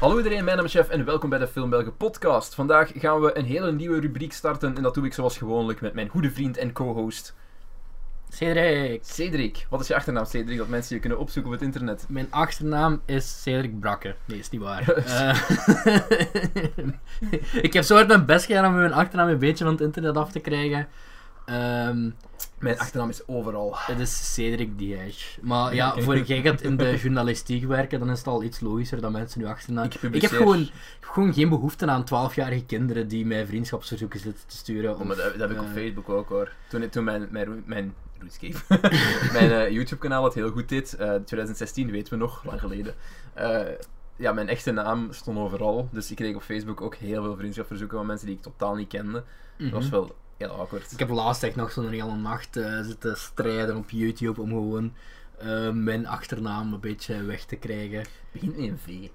Hallo iedereen, mijn naam is Chef en welkom bij de Film Belgen podcast. Vandaag gaan we een hele nieuwe rubriek starten en dat doe ik zoals gewoonlijk met mijn goede vriend en co-host Cedric. Cedric. Wat is je achternaam Cedric, dat mensen je kunnen opzoeken op het internet? Mijn achternaam is Cedric Brakke. Nee, is niet waar. Eh, ik heb zo hard mijn best gedaan om mijn achternaam een beetje van het internet af te krijgen. Ehm, Mijn achternaam is overal. het is Cedric Diage. Maar ja, voor jij gaat in de journalistiek werken, dan is het al iets logischer dat mensen nu achternaam... Ik Ik heb gewoon, ik heb gewoon geen behoefte aan 12-jarige kinderen die mij vriendschapsverzoeken zitten te sturen. Oh, maar dat, dat heb ik op eh, Facebook ook hoor. Toen, toen mijn, mijn, mijn mijn eh, YouTube kanaal het heel goed deed, eh 2016 weten we nog, lang geleden. Eh, ja, mijn echte naam stond overal, dus ik kreeg op Facebook ook heel veel vriendschapsverzoeken van mensen die ik totaal niet kende. Dat was mhm. wel heel awkward. Ik heb laatst echt nog zo'n hele nacht eh, zitten strijden op YouTube om gewoon eh, mijn achternaam een beetje weg te krijgen. begint met een V.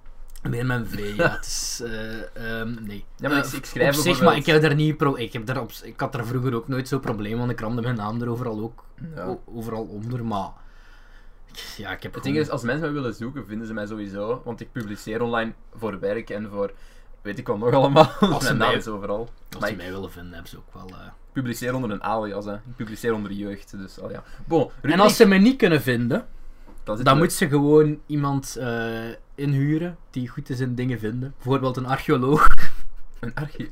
Met mijn V, ja, het is... eh, ehm, nee. Ja, maar ik- ik schrijf op zich, bijvoorbeeld- maar ik heb daar niet... Pro ik, heb daar op, ik had daar vroeger ook nooit zo'n probleem, want ik ramde mijn naam er overal ook Ja. overal onder, maar... Ja, ik heb Het ding gewoon- is, als mensen mij willen zoeken, vinden ze mij sowieso, want ik publiceer online voor werk en voor weet ik wat nog allemaal. Als ze mij- is overal. Als ze ik mij willen vinden, hebben ze ook wel... eh. publiceer onder een alias, hè. Ik publiceer onder jeugd, dus al ja. Bon, En als ze mij niet kunnen vinden, dan, dan moet ze gewoon iemand eh, inhuren die goed is in dingen vinden. Bijvoorbeeld een archeoloog. Een.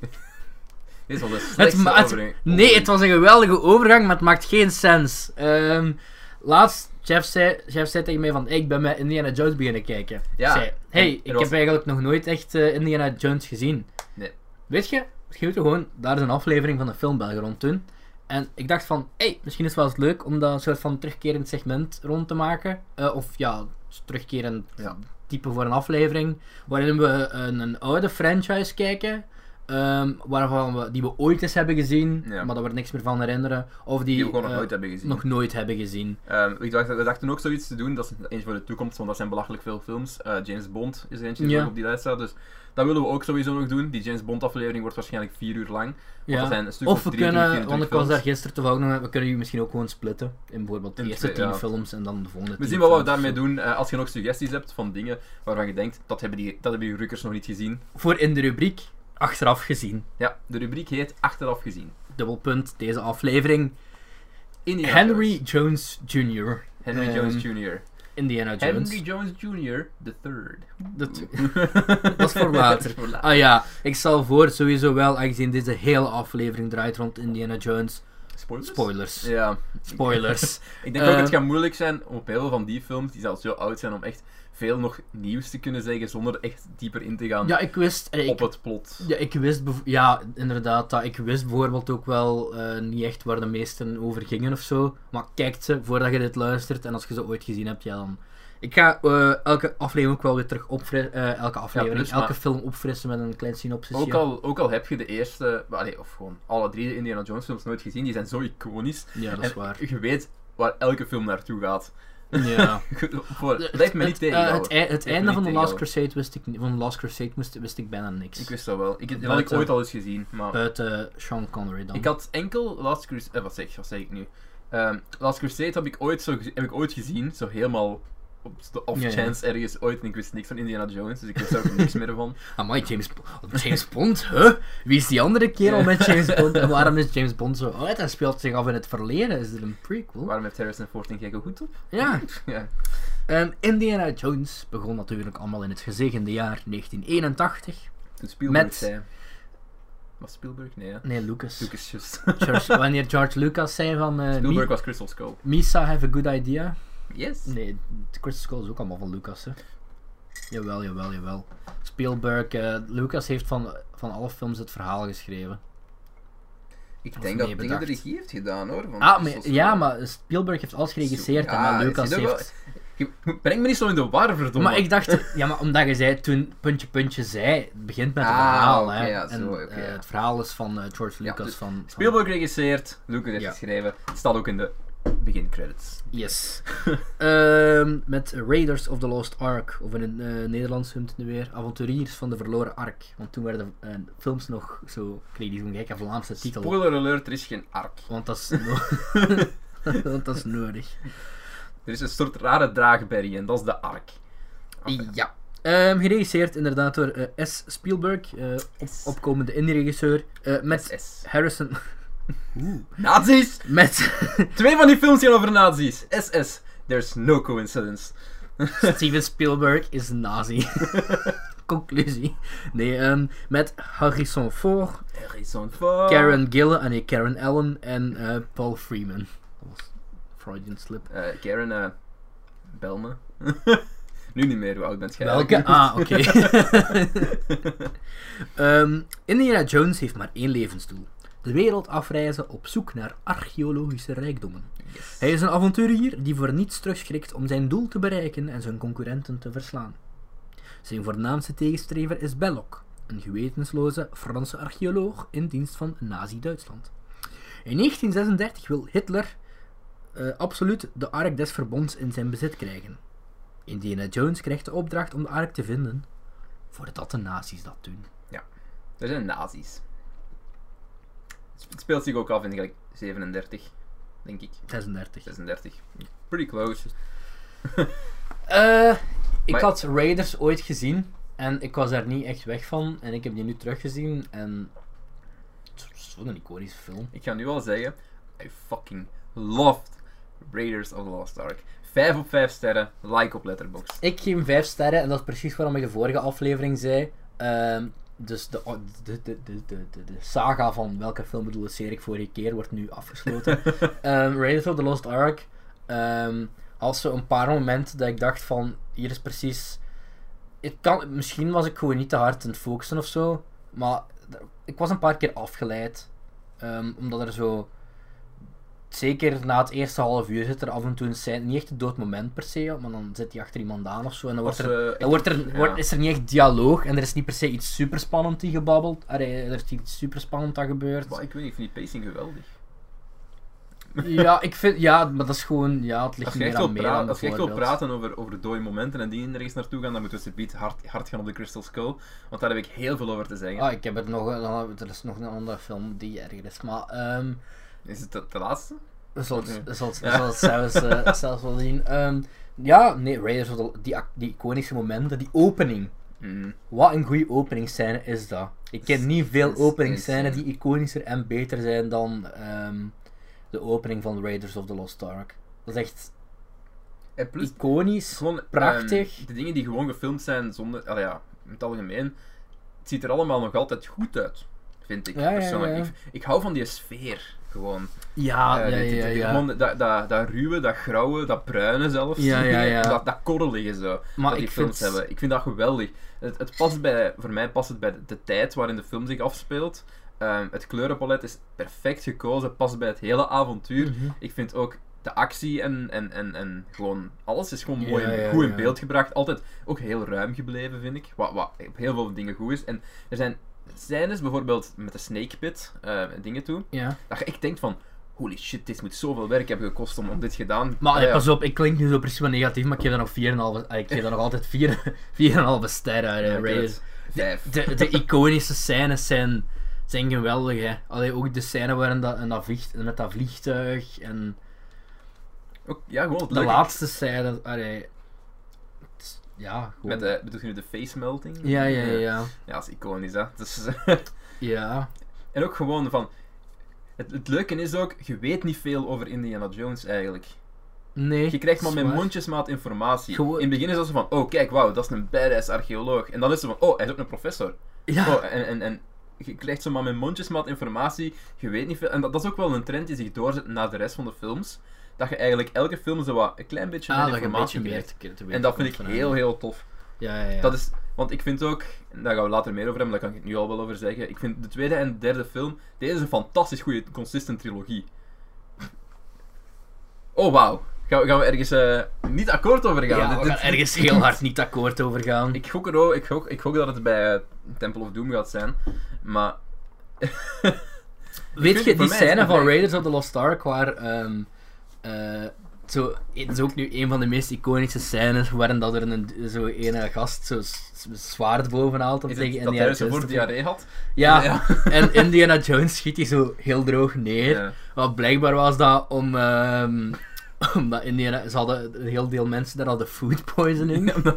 Dit wel Het, overgang. nee, het was een geweldige overgang, maar het maakt geen sens. Ehm, laatst, Jeff zei, Jeff zei tegen mij van, ik ben met Indiana Jones beginnen kijken. Ja, Ik zei, hey, ik was- heb eigenlijk nog nooit echt eh, Indiana Jones gezien. Nee. Weet je, misschien moeten we gewoon daar is een aflevering van de filmbelgen rond doen. En ik dacht van, hey, misschien is het wel eens leuk om dat een soort van terugkerend segment rond te maken. Eh, of ja, terugkerend Ja. type voor een aflevering. Waarin we een, een oude franchise kijken. Ehm, waarvan we, die we ooit eens hebben gezien, Ja. maar dat we er niks meer van herinneren. Of die, Die we gewoon nog eh, nooit hebben gezien. nog nooit hebben gezien. Ehm, ik dacht, we dachten ook zoiets te doen, dat is eentje voor de toekomst, want dat zijn belachelijk veel films. Eh, James Bond is er eentje die Ja. op die lijst staat, dus dat willen we ook sowieso nog doen. Die James Bond aflevering wordt waarschijnlijk vier uur lang. Want Ja. zijn een stuk Of we 23, kunnen, 24 want ik was daar gisteren toevallig nog, we kunnen die misschien ook gewoon splitten. In bijvoorbeeld de In eerste twee, tien films en dan de volgende We zien wat we daarmee doen. Eh, als je nog suggesties hebt van dingen waarvan je denkt, dat hebben die, dat hebben die rukkers nog niet gezien. Voor in de rubriek, achteraf gezien. Ja, de rubriek heet Achteraf gezien. Dubbelpunt, deze aflevering. Indiana Henry Jones. Jr. Henry Ehm, Jones Jr. Indiana Jones. Henry Jones Jr. the third. Dat, dat is voor later. Voor later. Ah ja, ik stel voor sowieso wel, aangezien deze hele aflevering draait rond Indiana Jones. Spoilers? Spoilers. Ja. Spoilers. Ik denk ook, Eh, het gaat moeilijk zijn om op heel veel van die films, die zelfs zo oud zijn, om echt veel nog nieuws te kunnen zeggen zonder echt dieper in te gaan Ja, ik wist... eh, Ik, op het plot. Ja, ik wist, ja, inderdaad, dat ik wist bijvoorbeeld ook wel eh, niet echt waar de meesten over gingen of zo. Maar kijk ze voordat je dit luistert en als je ze ooit gezien hebt, ja dan. Ik ga eh, elke aflevering ook wel weer terug opfrissen, elke aflevering, plus, elke maar- film opfrissen met een klein synopsis. Ook al, ook al heb je de eerste, allee, of gewoon alle drie de Indiana Jones films nooit gezien, die zijn zo iconisch. Ja, dat is en waar. je weet waar elke film naartoe gaat. Ja. Voor, Het, blijf me niet het, eh, tegenhouden. het, me einde van The Last. Crusade wist ik niet. Van The Last Crusade wist, wist ik bijna niks. Ik wist dat wel. Ik, die had ik ooit al eens gezien, maar... Buiten Sean Connery dan. Ik had enkel Last Crusade... Eh, wat zeg, wat zeg ik nu? Ehm, Last Crusade heb ik, ooit zo, heb ik ooit gezien, zo helemaal op de off Ja, ja. chance ergens ooit. En ik wist niks van Indiana Jones, dus ik wist daar ook niks meer van. Amai, James, Bo- James Bond, huh? Wie is die andere kerel met James Bond? En waarom is James Bond zo oud? Hij speelt zich af in het verleden. Is er een prequel? Waarom heeft Harrison Ford een gekke goed op? Ja. ja. En Indiana Jones begon natuurlijk allemaal in het gezegende jaar 1981. Toen Spielberg Met- zei... Was Spielberg? Nee, hè? Nee, Lucas. Lucas just. George- wanneer George Lucas zei van... eh Spielberg was Crystal Skull. Misa have a good idea. Yes. Nee, Crystal Skull is ook allemaal van Lucas, hè. Jawel, jawel, jawel. Spielberg, eh, Lucas heeft van, van alle films het verhaal geschreven. Ik Of denk dat dingen de regie heeft gedaan, hoor. van Ah, maar, ja, maar Spielberg heeft alles geregisseerd en Ja, maar Lucas wel. heeft... Breng me niet zo in de war, verdomme. Maar ik dacht, ja, maar omdat je zei toen puntje puntje zei, het begint met het Ah, verhaal, hè. ja, zo, en eh, ja. het verhaal is van eh, George Lucas dus van, van- Spielberg regisseert, Lucas heeft geschreven. Het staat ook in de begincredits. Yes. Ehm, met Raiders of the Lost Ark, of in het eh, Nederlands noemt het nu weer, Avonturiers van de Verloren Ark. Want toen werden eh, films nog zo, kreeg die zo'n gekke Vlaamse titel. Spoiler alert, er is geen ark. Want dat is, no- want dat is nodig. Er is een soort rare draagberry en dat is de ark. Enfin, Ja. Ehm, geregisseerd inderdaad door eh, S. Spielberg, op, opkomende indie-regisseur. met SS. Harrison. Nazi's! Met Twee van die films gaan over nazi's. SS. There's no coincidence. Steven Spielberg is een nazi. Conclusie. Nee, ehm, met Harrison Ford, Harrison Ford. Karen Gillan, ah nee, Karen Allen en eh, Paul Freeman. Dat was Freudian slip. Eh, Karen, eh bel me. nu niet meer, hoe oud bent jij? Welke? Ah, oké. Ehm, Indiana Jones heeft maar één levensdoel. De wereld afreizen op zoek naar archeologische rijkdommen. Yes. Hij is een avonturier die voor niets terugschrikt om zijn doel te bereiken en zijn concurrenten te verslaan. Zijn voornaamste tegenstrever is Belloc, een gewetensloze Franse archeoloog in dienst van Nazi-Duitsland. In 1936 wil Hitler eh, absoluut de Ark des Verbonds in zijn bezit krijgen. Indiana Jones krijgt de opdracht om de Ark te vinden, voordat de nazi's dat doen. Er zijn nazi's. Het speelt zich ook af in gelijk 37, denk ik. 36. 36. Pretty close. Eh, ik Maar- had Raiders ooit gezien en ik was daar niet echt weg van. En ik heb die nu teruggezien en. Het is zo'n iconische film. Ik ga nu al zeggen, I fucking loved Raiders of the Lost Ark. 5 op 5 sterren, like op Letterboxd. Ik geef hem 5 sterren en dat is precies waarom ik de vorige aflevering zei. Ehm, dus de, de, de, de, de, saga van welke film bedoelde ik vorige keer wordt nu afgesloten. Ehm Raiders of the Lost Ark. ehm als zo een paar momenten dat ik dacht van hier is precies. Het kan, misschien was ik gewoon niet te hard aan het focussen of zo. Maar ik was een paar keer afgeleid. Ehm, omdat er zo. Zeker na het eerste half uur zit er af en toe een scène. Niet echt een dood moment per se, maar dan zit hij achter iemand aan of zo. En dan wordt er, eh, dan wordt er, ja. wordt, is er niet echt dialoog. En er is niet per se iets super spannend die gebabbeld. Allee, er is iets super spannend dat gebeurt. Maar ik weet niet, ik vind die pacing geweldig. Ja, ik vind, ja, maar dat is gewoon, ja, het ligt meer aan meer dan als je echt wil praten over, over dode momenten en dingen ergens naartoe gaan, dan moeten we subiet hard, hard gaan op de Crystal Skull. Want daar heb ik heel veel over te zeggen. Ah, ik heb er nog, er is nog een andere film die erger is, maar ehm Is het de, de laatste? Ja. zullen het zelfs, eh, zelfs wel zien. Ehm, ja, nee, Raiders of the, die, die iconische momenten, die opening. Mm. Wat een goede openingsscène is dat. Ik ken niet veel openingsscènes die iconischer en beter zijn dan ehm, de opening van Raiders of the Lost Ark. Dat is echt En plus, iconisch. gewoon, prachtig. ehm, de dingen die gewoon gefilmd zijn zonder, allee, ja, in het algemeen, het ziet er allemaal nog altijd goed uit, vind ik Ja, ja, persoonlijk. ja. Ik, ik hou van die sfeer, gewoon. Ja, Eh, ja, ja, dit- ja. Gewoon dat, dat, dat ruwe, dat grauwe, dat bruine zelfs. Ja, ja, ja. dat, dat korrelige zo. Maar dat die ik films vind- hebben. Ik vind dat geweldig. Het, het past bij, voor mij past het bij de, de tijd waarin de film zich afspeelt. Ehm, het kleurenpalet is perfect gekozen, past bij het hele avontuur. Mhm. Ik vind ook de actie en, en, en, en gewoon alles is gewoon mooi Ja, en ja, goed in ja. beeld gebracht. Altijd ook heel ruim gebleven, vind ik. Wat, wat op heel veel dingen goed is. En er zijn scènes, bijvoorbeeld met de Snake Pit, eh, dingen toe, Ja. dat je echt denkt van, holy shit, dit moet zoveel werk hebben gekost om, om dit gedaan. Maar Ah, ja. pas op, ik klink nu zo precies wat negatief, maar ik geef daar nog 4,5. ah, Ik geef daar nog altijd 4 4,5 sterren uit. Ja, eh. Vijf. De, de iconische scènes zijn, zijn geweldig, hè. Allee, ook de scène waarin dat, en dat vliegt, met dat vliegtuig en Ook, ja, gewoon het de leuke. laatste scène. Allee, ja, gewoon. Met de, bedoel je nu de face melting? ja, ja, ja, ja. Ja, dat is iconisch, hè. Dus, Ja. en ook gewoon van... Het, het leuke is ook, je weet niet veel over Indiana Jones eigenlijk. Nee. Je krijgt maar met mondjesmaat informatie. Gewoon- In het begin is dat zo van, oh kijk, wauw, dat is een badass archeoloog. En dan is het van, oh, hij is ook een professor. Ja. Oh, en, en, en je krijgt zo maar met mondjesmaat informatie, je weet niet veel. En dat, dat is ook wel een trend die zich doorzet naar de rest van de films. Dat je eigenlijk elke film zo wat een klein beetje ah, informatie meer krijgt. te, te weten En dat vind ik heel, hem. heel tof. Ja, ja, ja. Dat is, want ik vind ook, daar gaan we later meer over hebben, daar kan ik het nu al wel over zeggen. Ik vind de tweede en de derde film, deze is een fantastisch goede, consistent trilogie. Oh wauw, gaan, we- gaan we ergens eh, niet akkoord over gaan? ja, we gaan ergens heel hard niet akkoord over gaan. Ik gok, er ook, ik, gok, ik gok dat het bij eh, Temple of Doom gaat zijn, maar... Weet je, die scène van Raiders of the Lost Ark, waar... ehm eh, zo, het is ook nu een van de meest iconische scènes waarin dat er een, zo ene gast zo zwaard bovenhaalt om Is tegen Indiana hij Jones voor diarree had? Ja, Ja. en Indiana Jones schiet die zo heel droog neer. Ja. Wat blijkbaar was dat om... ehm, Omdat Indiana, ze hadden een heel deel mensen daar hadden food poisoning. Ja,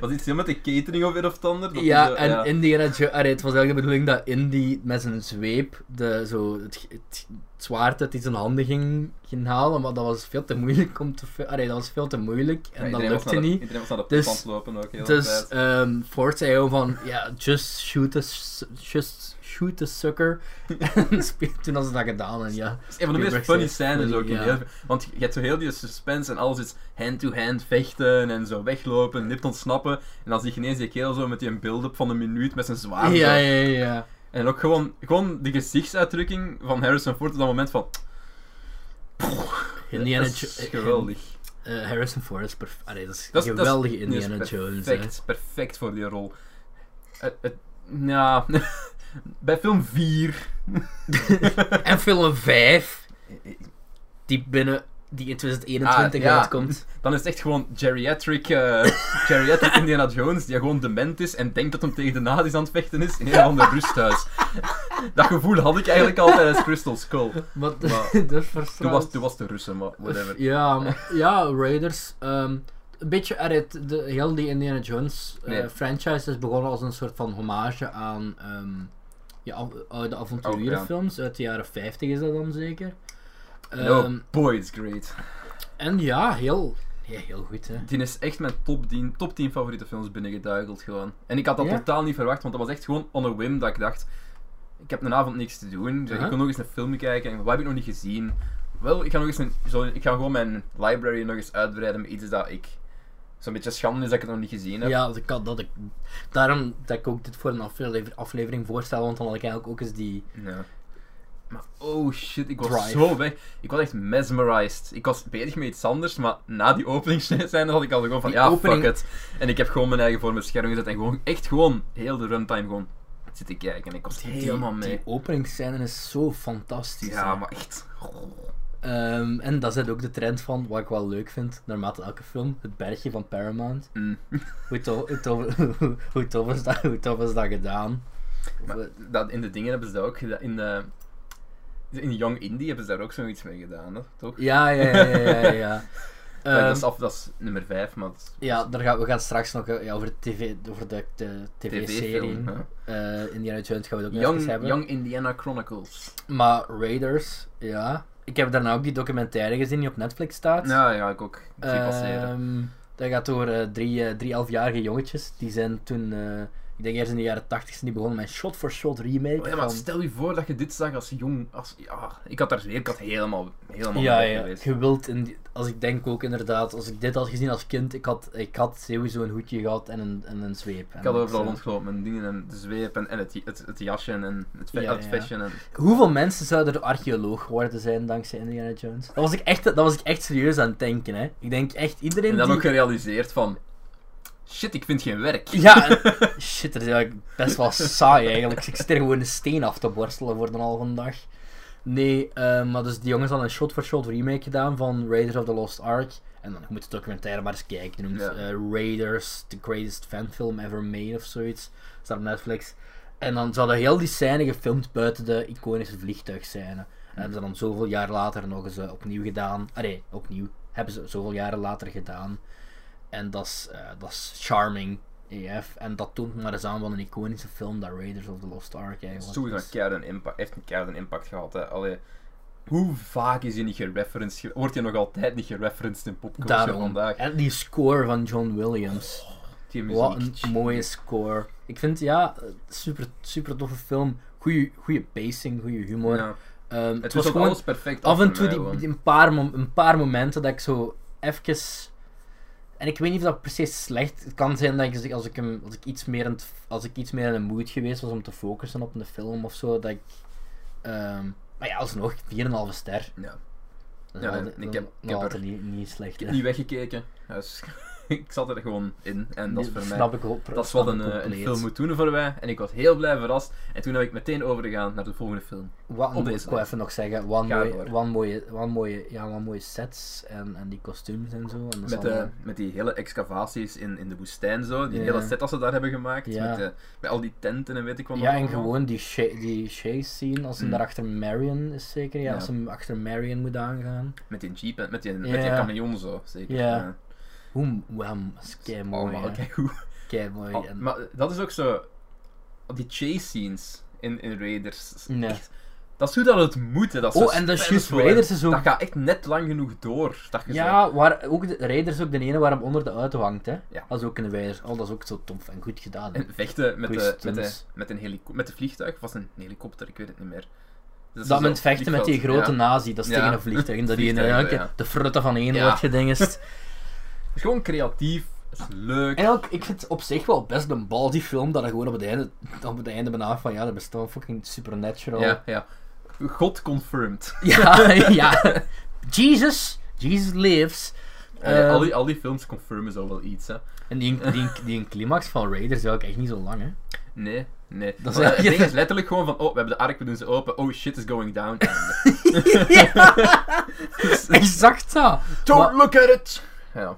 was iets heel met de catering of weer of het ander. dat Ja, zo- en ja. Indiana het was eigenlijk de bedoeling dat Indy met zijn zweep de, zo, het, het zwaard uit zijn handen ging, ging halen, maar dat was veel te moeilijk om te... Allee, dat was veel te moeilijk Ja, en dat lukte de- niet. Iedereen was naar de Dus- pop aan het lopen ook heel Dus ehm Ford zei van, ja, just shoot a, s- just shoot a sucker. en toen hadden ze dat gedaan en ja. Het is een van de meest funny scènes ook in ja. Want je hebt zo heel die suspense en alles is hand-to-hand vechten en zo weglopen, nipt ontsnappen. En dan zie je ineens die kerel zo met die build-up van een minuut met zijn zwaard. Ja, ja, ja. En ook gewoon, gewoon de gezichtsuitdrukking van Harrison Ford op dat moment van... Indiana dat is Jo- geweldig. eh, Harrison Ford is perf- allee, dat is Dat is- dat is- geweldige dat is Indiana Jones. hè. Perfect, perfect voor die rol. Het, ja, bij film 4... En film 5, die binnen die in 2021 Ah, ja. uitkomt. Dan is het echt gewoon geriatric, eh, geriatric Indiana Jones, die gewoon dement is en denkt dat hem tegen de nazis aan het vechten is in een ander rusthuis. Dat gevoel had ik eigenlijk al tijdens Crystal Skull. Maar Toen was, toen was de Russen, maar whatever. Ja, maar, ja, Raiders. ehm, een beetje uit de heel die Indiana Jones eh, Nee. franchise is begonnen als een soort van hommage aan ehm ja, oude avonturierenfilms uit de jaren 50 is dat dan zeker. No, Ehm, boy, it's great. En ja, heel, ja, heel goed hè. Die is echt mijn top 10, top 10 favoriete films binnengeduikeld gewoon. En ik had dat Ja? totaal niet verwacht, want dat was echt gewoon on a whim dat ik dacht... Ik heb een avond niks te doen, dus ik wil nog eens een film kijken. En wat heb ik nog niet gezien? Wel, ik ga, nog eens een, zo, ik ga gewoon mijn library nog eens uitbreiden met iets dat ik... Zo'n beetje schande is dat ik het nog niet gezien heb. Ja, dat ik, dat ik, daarom dat ik ook dit voor een aflever- aflevering voorstel, want dan had ik eigenlijk ook eens die... Ja. Maar oh shit, ik was Drive. zo weg. Ik was echt mesmerized. Ik was bezig met iets anders, maar na die openingsscène had ik al gewoon van Die ja, opening- fuck it. En ik heb gewoon mijn eigen voor mijn scherm gezet en gewoon echt gewoon heel de runtime gewoon zitten kijken. En ik was helemaal mee. die openingsscène is zo fantastisch. Ja, hè. maar echt. Ehm, en dat is ook de trend van, wat ik wel leuk vind, naarmate elke film, het bergje van Paramount. Mm. Hoe tof, hoe, tof, hoe, tof is dat, hoe tof is dat gedaan? Maar dat, in de dingen hebben ze dat ook gedaan. In, de, in Young Indie hebben ze daar ook zoiets mee gedaan, hè? toch? Ja, ja, ja, ja, ja. Ehm, dat, is af, dat is nummer 5, maar is ja, daar gaan, we gaan straks nog eh, ja, over de tv, over de, de tv-serie. eh Indiana Jones gaan we het ook nog eens hebben. Young Indiana Chronicles. Maar Raiders, ja. Ik heb daarna ook die documentaire gezien die op Netflix staat. Ja, ja, ik ook. Ik zie passeren. Ehm, dat gaat door eh, drie, eh, drie elfjarige jongetjes. Die zijn toen, eh, ik denk eerst in de jaren tachtig, zijn die begonnen met shot-for-shot remake. Oh ja, maar van- stel je voor dat je dit zag als jong. Als, ja, ik had daar weer, ik had helemaal, helemaal ja, ja. geweest. Je wilt in die- als ik denk ook inderdaad, als ik dit had gezien als kind, ik had, ik had sowieso een hoedje gehad en een, en een zweep. Ik had overal rondgelopen met dingen en de zweep en, en het, het, het jasje en het, Ja, fashion. En, Hoeveel mensen zouden er archeoloog geworden zijn dankzij Indiana Jones? Dat was ik echt, dat was ik echt serieus aan het denken. Hè. Ik denk echt iedereen en dan die... ook gerealiseerd van. Shit, ik vind geen werk. Ja, shit, dat is eigenlijk best wel saai eigenlijk. Ik zit er gewoon een steen af te borstelen voor de halve dag. Nee, eh, maar dus die jongens hadden een shot-for-shot remake gedaan van Raiders of the Lost Ark. En dan je moet het documentaire maar eens kijken. Die noemt Ja. eh, Raiders, the greatest fanfilm ever made of zoiets. Staat op Netflix. En dan ze hadden heel die scène gefilmd buiten de iconische vliegtuigscène. En hebben ze dan zoveel jaar later nog eens eh, opnieuw gedaan. Ah nee, opnieuw. Hebben ze zoveel jaren later gedaan. En dat is, eh, dat is charming. AF. En dat toont maar eens aan van een iconische film, dat Raiders of the Lost Ark eigenlijk. Sowieso is. een keiharde impact, heeft een keiharde impact gehad. Hè. Allee, hoe vaak is hij niet gereferenced? ge- Wordt hij nog altijd niet gereferenced in popculture vandaag? En die score van John Williams. Die muziek. Wat een mooie score. Ik vind, ja, super, super toffe film. Goeie, goeie pacing, goede humor. Ja. Ehm, Het, het was was gewoon alles perfect af en toe die, een, paar een paar momenten dat ik zo even. En ik weet niet of dat precies slecht. Het kan zijn dat ik, als ik, hem, als ik, iets, meer in het- als ik iets meer in de mood geweest was om te focussen op de film of zo, dat ik. ehm, maar ja, alsnog, 4,5 ster. Ja. Ja, altijd- ik heb- ik heb er- niet, niet slecht. Ik heb niet weggekeken. Dus, ik zat er gewoon in. En dat is voor mij... snap ik ook. Dat is wat een, eh, een film moet doen voor mij. En ik was heel blij verrast. En toen heb ik meteen overgegaan naar de volgende film. Wat, op ik lijst. even nog zeggen, wat Ga mooie, wat mooie, wat mooie, ja, wat mooie sets en, en die kostuums en zo. En Met, de, allemaal- met die hele excavaties in, in de woestijn zo. Die hele set dat ze daar hebben gemaakt. Met, de, met al die tenten en weet ik wat ja, en allemaal. gewoon die, die chase scene, als ze Mm. daar achter Marion is zeker, ja, Ja. als ze achter Marion moet aangaan. Met die jeep en met die, met die camion zo, zeker. Ja. Hoe, dat is kei mooi, Allemaal. Kei mooi. Oh, en- maar dat is ook zo. Die chase scenes in, in Raiders. Echt, dat is hoe dat het moet. hè. Dat is Oh, en dat is Raiders is ook- Dat gaat echt net lang genoeg door. Dat je zo- Ja, waar, ook de Raiders ook de ene waar hem onder de auto hangt, hè. Ja. Dat is ook in de Raiders. Oh, dat is ook zo tof en goed gedaan. hè. En vechten met, de, met, de, met, een helico- met de vliegtuig. Of was een helikopter? Ik weet het niet meer. Dus Dat zo vechten met die grote ja. nazi, dat is Ja. tegen een vliegtuig. En dat die in de, frutten van één wordt gedingest. Het is gewoon creatief. Het is leuk. En ook, ik vind het op zich wel best een bal, die film, dat er gewoon op het einde, op het einde bijna van, ja, er bestaat fucking supernatural. Ja, ja. God confirmed. ja, ja. Jesus, Jesus lives. Ehm, al, die, al die films confirmen zo wel iets, hè. En die, die, die climax van Raiders is ook echt niet zo lang, hè. Nee, nee. Dat is echt- het ding is letterlijk gewoon van, oh, we hebben de ark, we doen ze open, oh shit is going down. Exact dat. Don't Maar- look at it! Ja.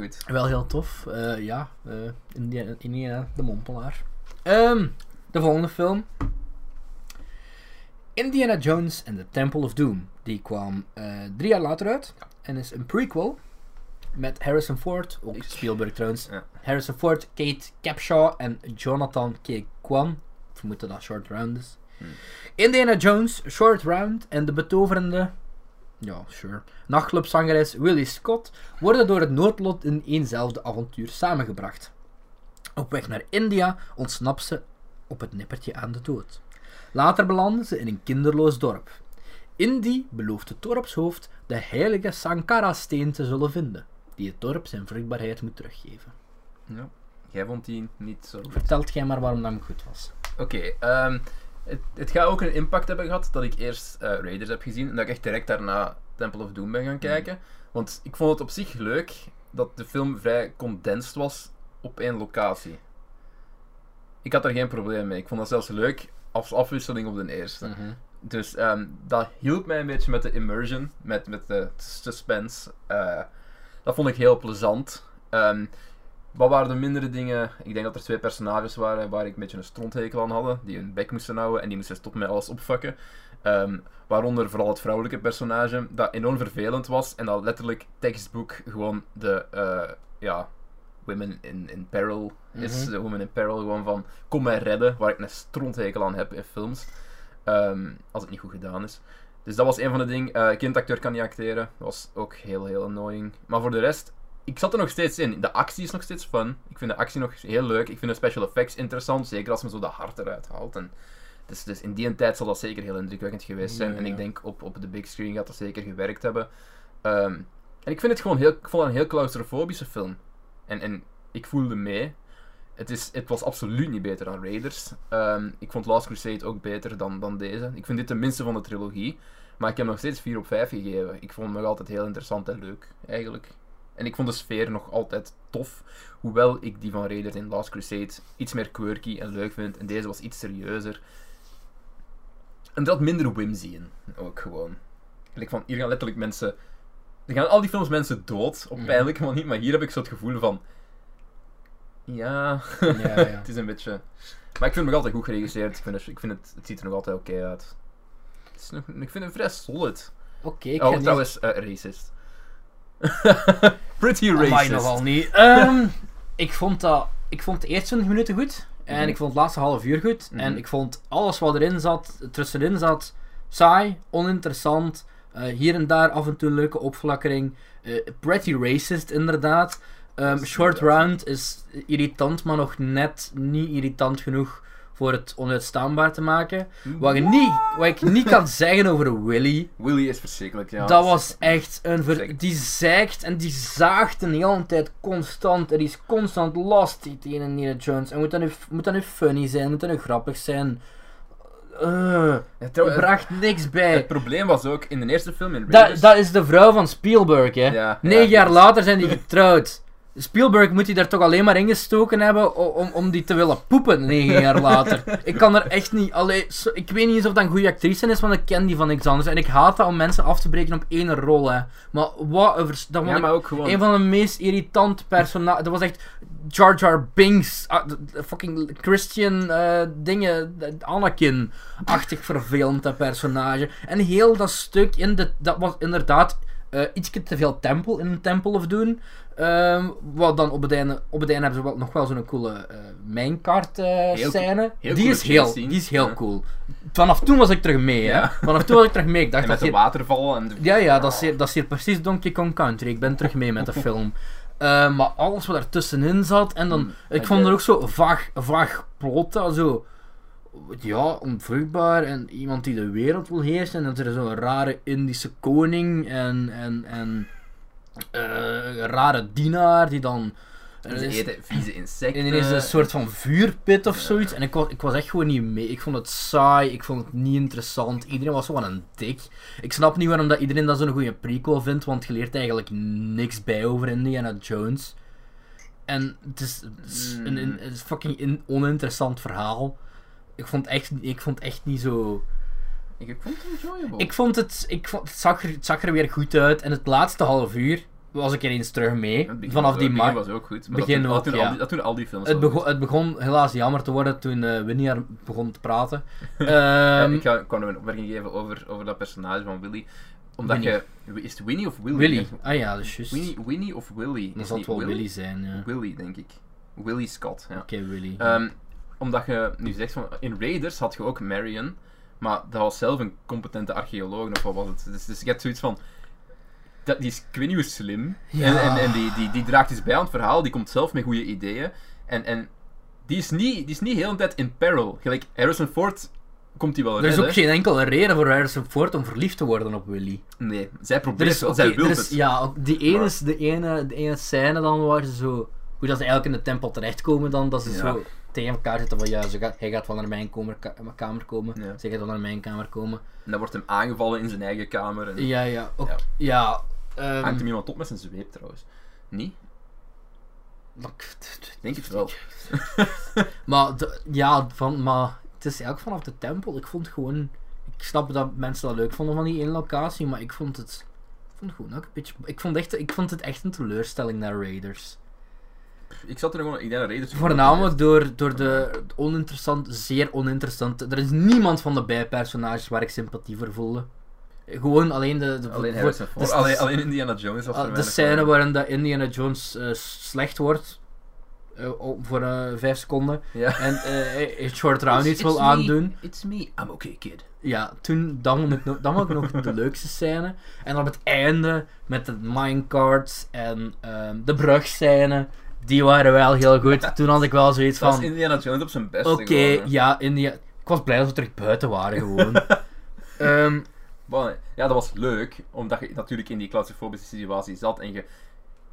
Goed. Wel heel tof. Eh, ja, eh Indiana, Indiana de Mompelaar. Ehm, de volgende film. Indiana Jones and the Temple of Doom. Die kwam eh, drie jaar later uit. En is een prequel. Met Harrison Ford, ook Ik- Spielberg trouwens. Ja. Harrison Ford, Kate Capshaw en Jonathan K. Kwan. Ik vermoed dat dat Short Round is. Hmm. Indiana Jones, Short Round en de betoverende... Ja, sure. Nachtclubzangeres Willie Scott worden door het noodlot in éénzelfde avontuur samengebracht. Op weg naar India ontsnapt ze op het nippertje aan de dood. Later belanden ze in een kinderloos dorp. Indy belooft het dorpshoofd de heilige Sankara-steen te zullen vinden, die het dorp zijn vruchtbaarheid moet teruggeven. Ja. Jij vond die niet zo goed. Vertelt jij maar waarom dat goed was. Oké, ehm, het, het gaat ook een impact hebben gehad dat ik eerst eh, Raiders heb gezien en dat ik echt direct daarna Temple of Doom ben gaan kijken. Want ik vond het op zich leuk dat de film vrij condensed was op één locatie. Ik had er geen probleem mee. Ik vond dat zelfs leuk als afwisseling op de eerste. Dus ehm, dat hielp mij een beetje met de immersion, met, met de suspense. Eh, dat vond ik heel plezant. Ehm, wat waren de mindere dingen? Ik denk dat er twee personages waren waar ik een beetje een stronthekel aan had. Die hun bek moesten houden en die moesten stoppen met alles opvakken. Ehm, waaronder vooral het vrouwelijke personage, dat enorm vervelend was en dat letterlijk tekstboek gewoon de, eh, ja, women in, in peril is. Mhm. De women in peril gewoon van, kom mij redden, waar ik een stronthekel aan heb in films. Ehm, als het niet goed gedaan is. Dus dat was een van de dingen. Eh kindacteur kan niet acteren. Dat was ook heel, heel annoying. Maar voor de rest, ik zat er nog steeds in. De actie is nog steeds fun. Ik vind de actie nog heel leuk. Ik vind de special effects interessant. Zeker als men zo de hart eruit haalt. En dus, dus in die tijd zal dat zeker heel indrukwekkend geweest zijn. Ja, En ik denk op, op de big screen gaat dat zeker gewerkt hebben. Ehm, en ik vind het gewoon heel, ik vond het een heel claustrofobische film. En, en ik voelde mee. Het, is, het was absoluut niet beter dan Raiders. Ehm, ik vond Last Crusade ook beter dan, dan deze. Ik vind dit de minste van de trilogie. Maar ik heb nog steeds 4 op 5 gegeven. Ik vond hem nog altijd heel interessant en leuk, eigenlijk. En ik vond de sfeer nog altijd tof. Hoewel ik die van Raiders in Last Crusade iets meer quirky en leuk vind. En deze was iets serieuzer. En had minder whimsy in, ook gewoon. Like van, hier gaan letterlijk mensen... Er gaan al die films mensen dood, op Mhm. pijnlijke manier. Maar hier heb ik zo het gevoel van... Ja, Ja, ja. het is een beetje... Maar ik vind het nog altijd goed geregisseerd. Ik vind het, ik vind het, het ziet er nog altijd oké uit. Het is nog, ik vind het vrij solid. Oké, ik oh, ga niet- trouwens, eh, racist. Pretty racist. nogal niet. Ehm, ik, vond dat, ik vond de eerste 20 minuten goed. En Mhm. ik vond het laatste half uur goed. Mhm. En ik vond alles wat erin zat, tussenin zat, saai, oninteressant. Eh, hier en daar af en toe een leuke opflakkering. Eh, pretty racist, inderdaad. Ehm, short. Round is irritant, maar nog net niet irritant genoeg voor het onuitstaanbaar te maken. Wat, je niet, wat ik niet kan zeggen over Willy, Willy is verschrikkelijk, ja. dat was echt een... Ver... Die zeikt en die zaagt de hele tijd constant. Er is constant last tegen Indiana Jones. En moet dat, nu, moet dat nu funny zijn? Moet dat nu grappig zijn? Ja, het bracht niks het bij. probleem was ook in de eerste film in Dat, Raiders... dat is de vrouw van Spielberg, hè. Ja, Negen ja, jaar later zijn die getrouwd. Spielberg moet die daar toch alleen maar ingestoken hebben om, om die te willen poepen negen jaar later. Ik kan er echt niet... Allee, ik weet niet eens of dat een goede actrice is, want ik ken die van niks anders. En ik haat dat om mensen af te breken op één rol, hè. Maar wat een... Dat Ja, ik maar ook gewoon... een van de meest irritante personages. Dat was echt Jar Jar Binks. ah, fucking Christian eh, dingen. Anakin-achtig vervelend, dat personage. En heel dat stuk in de. Dat was inderdaad eh iets te veel tempel in een Temple of Doom. Ehm, wat dan op het einde, op het einde hebben ze wel, nog wel zo'n coole eh minecart Heel scène. heel die, is heel, die is heel Ja. cool. Vanaf toen was ik terug mee, hè. Ja. Vanaf toen was ik terug mee. Ik dacht En dat met de hier- waterval en de... ja, ja, dat is, hier, dat is hier precies Donkey Kong Country. Ik ben terug mee met de film. Eh, maar alles wat er tussenin zat, en dan... Mm, ik vond er ook zo vaag, vaag plot, dat zo... Ja, onvruchtbaar en iemand die de wereld wil heersen. En is er zo'n rare Indische koning en... en, en eh, een rare dienaar die dan... En er ze eten vieze insecten. en is een soort van vuurpit of zoiets. En ik was, ik was echt gewoon niet mee. Ik vond het saai. Ik vond het niet interessant. Iedereen was gewoon een dik. Ik snap niet waarom dat iedereen dat zo'n goede prequel vindt. Want je leert eigenlijk niks bij over Indiana Jones. En het is, het is een, een, een fucking in- oninteressant verhaal. Ik vond, echt, ik vond echt niet zo... Ik, ik vond het enjoyable. Ik vond het... Ik vond, het, zag er, het zag er weer goed uit. En het laatste half uur was ik er eens terug mee. Vanaf die markt. was ook goed. Maar Begin dat, ook, doen, ja. al die, dat doen al die films Het, begon, het begon helaas jammer te worden toen eh Winnie er begon te praten. Ja, Ehm ik ga, kan een opmerking geven over, over dat personage van Willy. Omdat Winnie. je... Is het Winnie of Willy? Willy. Ah ja, dat is juist. Winnie, Winnie of Willy? Dan zal het wel Willy zijn, ja. Oké, Willy, denk ik. Willy Scott, ja. Willy. Ehm, omdat je nu zegt van... In Raiders had je ook Marion. Maar dat was zelf een competente archeoloog, of wat was het? Dus, dus je hebt zoiets van... Dat, die is, ik weet niet hoe slim. Ja. En, en, en die, die, die draagt iets bij aan het verhaal. Die komt zelf met goede ideeën. En, en die, is niet, die is niet heel de tijd in peril. Gelijk Harrison Ford komt die wel er is redden. ook geen enkele reden voor Harrison Ford om verliefd te worden op Willy. Nee, zij Er probeert is, Zij wil het. ja, die ene, is de ene, de ene scène dan waar ze zo... Hoe dat ze eigenlijk in de tempel terechtkomen dan, dat ze Ja. zo tegen elkaar zitten van ja, ze gaat, hij gaat wel naar mijn kamer, ka- kamer komen, Ja. zij gaat wel naar mijn kamer komen. En dan wordt hem aangevallen in zijn eigen kamer. En Ja, ja, ook, Ja. ja. ehm, hangt hem iemand op met zijn zweep trouwens. Niet? denk het wel. Maar, de- ja, van, maar het is eigenlijk vanaf de tempel. Ik vond gewoon. Ik snap dat mensen dat leuk vonden van die ene locatie, maar ik vond het. Ik vond het gewoon ook een beetje. Ik vond, echt, ik vond het echt een teleurstelling naar Raiders. Ik zat er gewoon... Ik denk dat Raiders... Voornamelijk door, door de oninteressant, zeer oninteressante. Er is niemand van de bijpersonages waar ik sympathie voor voelde. Gewoon alleen de. de Alleen voor- de- Alleen, alleen Indiana Jones was Ah, de scène waarin dat Indiana Jones eh, slecht wordt. eh, voor eh, vijf seconden. Ja. En eh, hij- hij Short Round iets wil aandoen. It's me. I'm okay, kid. Ja, toen, dan vond ik, nog, dan vond ik nog de leukste scène. En op het einde, met de minecarts en ehm, de brugscène, die waren wel heel goed. Toen had ik wel zoiets Dat was van, Indiana Jones op zijn best. oké, ja, India... Ik was blij dat we terug buiten waren, gewoon. Ehm, Ja, dat was leuk, omdat je natuurlijk in die claustrofobische situatie zat en je...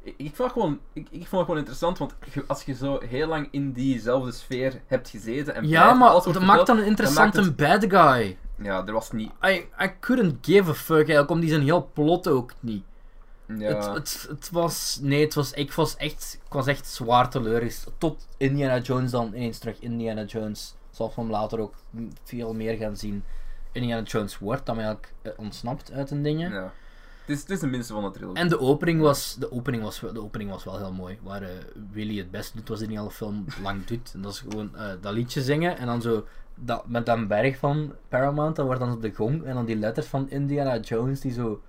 Ik, ik vond het gewoon, ik, ik vond het gewoon interessant, want als je zo heel lang in diezelfde sfeer hebt gezeten en ja, maar dat maakt dan een interessante bad guy. Ja, er was niet... I, I couldn't give a fuck, eigenlijk, om die zijn heel plot ook niet. Ja, Het, het, het was... Nee, het was, ik, was echt, ik was echt zwaar teleurgesteld. Tot Indiana Jones dan ineens terug Indiana Jones. Zoals we hem later ook veel meer gaan zien. Indiana Jones wordt dan eigenlijk eh, ontsnapt uit een dingen. ja. Het is, het is de minste van de trilogie. En de opening, was, de, opening was, wel- de opening was wel heel mooi. Waar eh, Willy het best doet, was in die hele film lang doet. En dat is gewoon eh, dat liedje zingen. En dan zo dat, met dat berg van Paramount. Dat wordt dan op de gong. En dan die letters van Indiana Jones die zo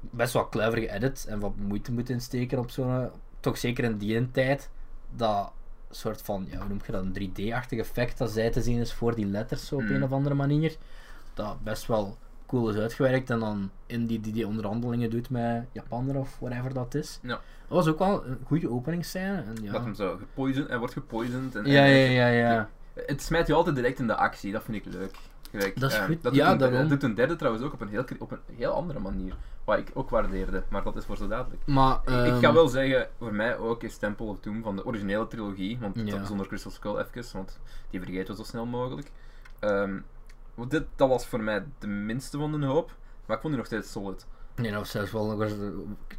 best wel clever geëdit. En wat moeite moeten insteken op zo'n... Toch zeker in die tijd. Dat soort van, ja, hoe noem je dat? Een 3D-achtig effect dat zij te zien is voor die letters zo op Mm. een of andere manier. Dat best wel cool is uitgewerkt. En dan in die, die die onderhandelingen doet met Japaner of whatever dat is. Ja. Dat was ook wel een goede openingsscène. En ja. Dat hem zo gepoisoned, hij wordt gepoisoned. En, ja, en- ja, ja, ja. Het smijt je altijd direct in de actie, dat vind ik leuk. Gelijk, Dat is eh, goed. Dat Ja, doet een, daarom. dat doet een derde trouwens ook op een, heel, op een heel andere manier. Wat ik ook waardeerde, maar dat is voor zo dadelijk. Maar, ik ehm, ga wel zeggen, voor mij ook is Temple of Doom van de originele trilogie, want Ja. dat- zonder Crystal Skull even, want die vergeten we zo snel mogelijk. Ehm, want dit, dat was voor mij de minste van de hoop, maar ik vond die nog steeds solid. Nee, nou, zelfs wel nog eens eh,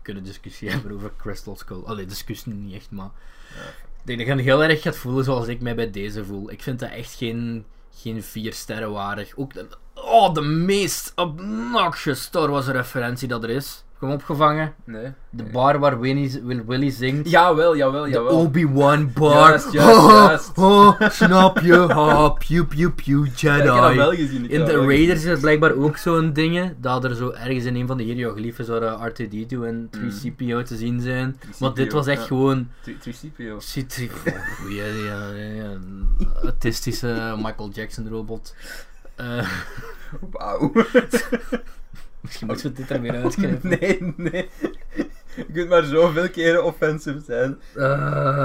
kunnen discussie hebben over Crystal Skull. Allee, discussie niet echt, maar... Ja. Ik denk dat je hem heel erg gaat voelen zoals ik mij bij deze voel. Ik vind dat echt geen, geen vier sterren waardig. Ook de, oh, de meest obnoxious Star referentie dat er is. Hem opgevangen? Nee. De bar waar Winnie, Will- Willy zingt. Jawel, jawel, jawel. Obi-Wan bar. Juist, juist, oh, juist. oh, snap je? Ha, pew pew pew Ja, ik heb dat Jedi. wel gezien. In de Raiders is het blijkbaar ook zo'n dingen. Dat er zo ergens in een van de hieroglyphen zo eh, R2D2 en 3CPO te zien zijn. Maar dit was echt gewoon. Tri- Tricipio. Citri- oh, goeie, ja, ja, ja, een autistische Michael Jackson robot. Eh, Wauw. misschien moeten we dit er weer uitknippen. Nee, nee. Je kunt maar zoveel keren offensive zijn. We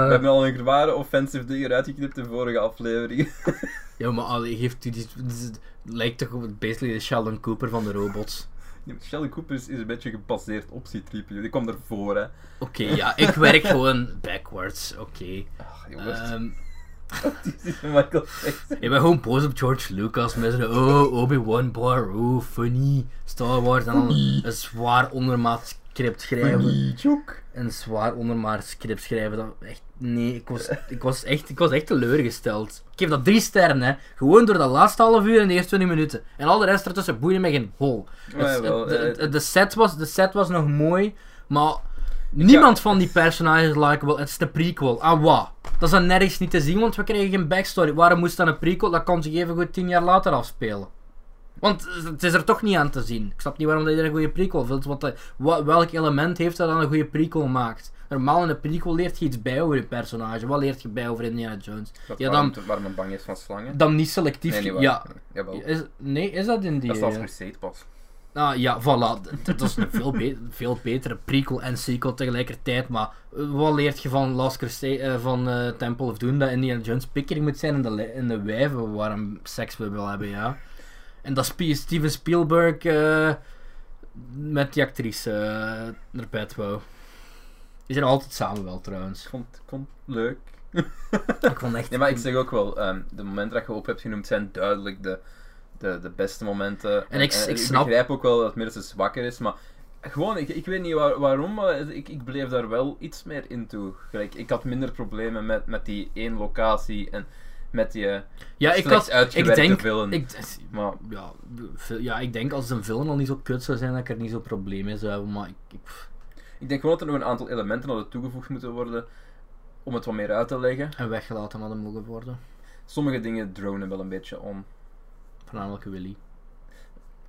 hebben al een zware offensive ding eruit geknipt in de vorige aflevering. ja, maar allee, geeft u die. dit lijkt toch op basically de Sheldon Cooper van de robots. Sheldon Cooper is, is een beetje gebaseerd op C-3PO. Die kwam ervoor, hè. Oké, ja, ik werk gewoon backwards. Oké. Ach, jongens. Michael Jackson. ik ben gewoon boos op George Lucas met zijn oh, Obi-Wan bar, oh, funny, Star Wars en dan een zwaar ondermaat script schrijven. Een zwaar ondermaat script schrijven, dat echt, nee, ik was, ik was, echt, ik was echt teleurgesteld. Ik geef dat drie sterren, hè. Gewoon door dat laatste half uur en de eerste 20 minuten. En al de rest ertussen boeide me geen hol. Het- de set was, de set was nog mooi, maar niemand van die personages is likable. Het is de prequel. Ah, wat? Dat is dan nergens niet te zien, want we krijgen geen backstory. Waarom moest dan een prequel? Dat kan zich even goed tien jaar later afspelen. Want het is er toch niet aan te zien. Ik snap niet waarom dat je er een goede prequel wilt. Want eh, welk element heeft dat dan een goede prequel maakt? Normaal in een prequel leert je iets bij over je personage. Wat leert je bij over Indiana Jones? Dat Ja, dan- waarom men bang is van slangen. Dan niet selectief. Nee, niet ja. Jawel. Is, nee, is dat in die... Dat is als eh, Crusade pas. Ah ja, voilà. Dat is een veel, be- veel betere prequel en sequel tegelijkertijd. Maar eh, wat leert je van Last Crusade, eh, van eh, Temple of Doom? Dat Indiana Jones pikkering moet zijn in de, in de wijven waarom seks we wel hebben, ja. En dat Sp- Steven Spielberg met die actrice naar bed wou. Die zijn altijd samen wel trouwens. Ik vond, leuk. Ik vond echt... Nee, maar ik zeg ook wel, ehm, de momenten dat je op hebt genoemd zijn duidelijk de, de, de beste momenten. En ik- ik snap- begrijp ook wel dat Mirce zwakker is, maar gewoon, ik, ik weet niet waar- waarom, maar ik, ik bleef daar wel iets meer in toe. Gelijk, ik had minder problemen met, met die één locatie en met die eh, ja, ik had... Ik denk... villain. Ik, Maar ja, ja, ik denk als een film al niet zo kut zou zijn, dat ik er niet zo probleem mee zou hebben. Maar ik, ik, ik denk gewoon dat er nog een aantal elementen hadden toegevoegd moeten worden om het wat meer uit te leggen. en weggelaten hadden mogen worden. Sommige dingen dronen wel een beetje om. Voornamelijk Willy.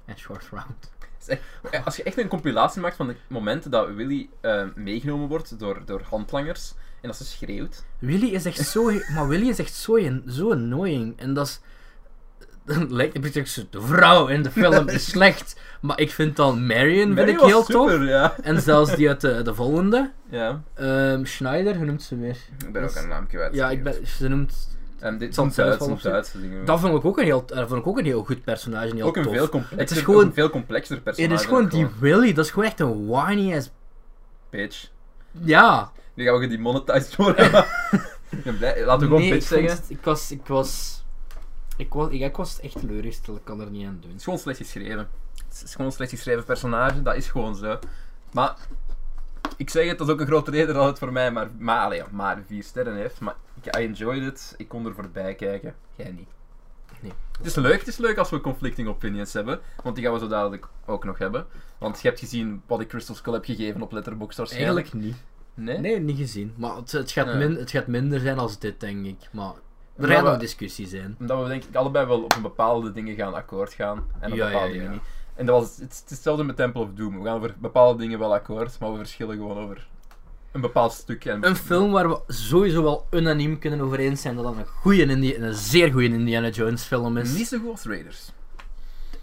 En Short Round. Als je echt een compilatie maakt van de momenten dat Willy eh, meegenomen wordt door, door handlangers en dat ze schreeuwt. Willy is echt zo... Maar Willy is echt zo, zo annoying. En dat is... Dan lijkt een beetje de vrouw in de film is slecht. Maar ik vind dan Marion vind ik heel super, tof. Ja. En zelfs die uit de, de volgende. ja, ehm, Schneider, hoe noemt ze weer? ik ben ook een naam kwijt. Ja, ik ben, ze noemt... En dit opzoeken. Duitse dingen. Dat vond ik ook een heel, eh, vond ik ook een heel goed personage. Heel ook een tof. veel complexer, Het is gewoon- een veel complexer personage. Het is gewoon die Willy, dat is gewoon echt een whiny ass... Bitch. Ja. Nu gaan we gedemonetized worden. maar- ik ben blij. Laten we gewoon Nee, bitch vond zeggen. ik was... Ik was... Ik was, ik, ik was echt teleurgesteld, ik kan er niet aan doen. Het is gewoon slecht geschreven. Het is gewoon een slecht geschreven personage, dat is gewoon zo. Maar, ik zeg het, dat is ook een grote reden dat het voor mij maar, maar, maar vier sterren heeft. Maar I enjoyed it, ik kon er voorbij kijken. Jij niet. Nee. Het is leuk, het is leuk als we conflicting opinions hebben, want die gaan we zo dadelijk ook nog hebben. Want je hebt gezien wat ik Crystal Skull heb gegeven op Letterboxd waarschijnlijk. Eigenlijk niet. Nee? Nee, niet gezien. Maar het, het, gaat Ja. min, het gaat minder zijn als dit, denk ik. Maar er gaat nog discussie zijn. Omdat we denk ik allebei wel op een bepaalde dingen gaan akkoord gaan. En op Ja, bepaalde ja, dingen niet. En dat was, het, het is hetzelfde met Temple of Doom. We gaan over bepaalde dingen wel akkoord, maar we verschillen gewoon over een bepaald stuk. En Een film waar we sowieso wel unaniem kunnen over eens zijn dat dat een goede Indi een zeer goede Indiana Jones film is. Niet zo goed als Raiders.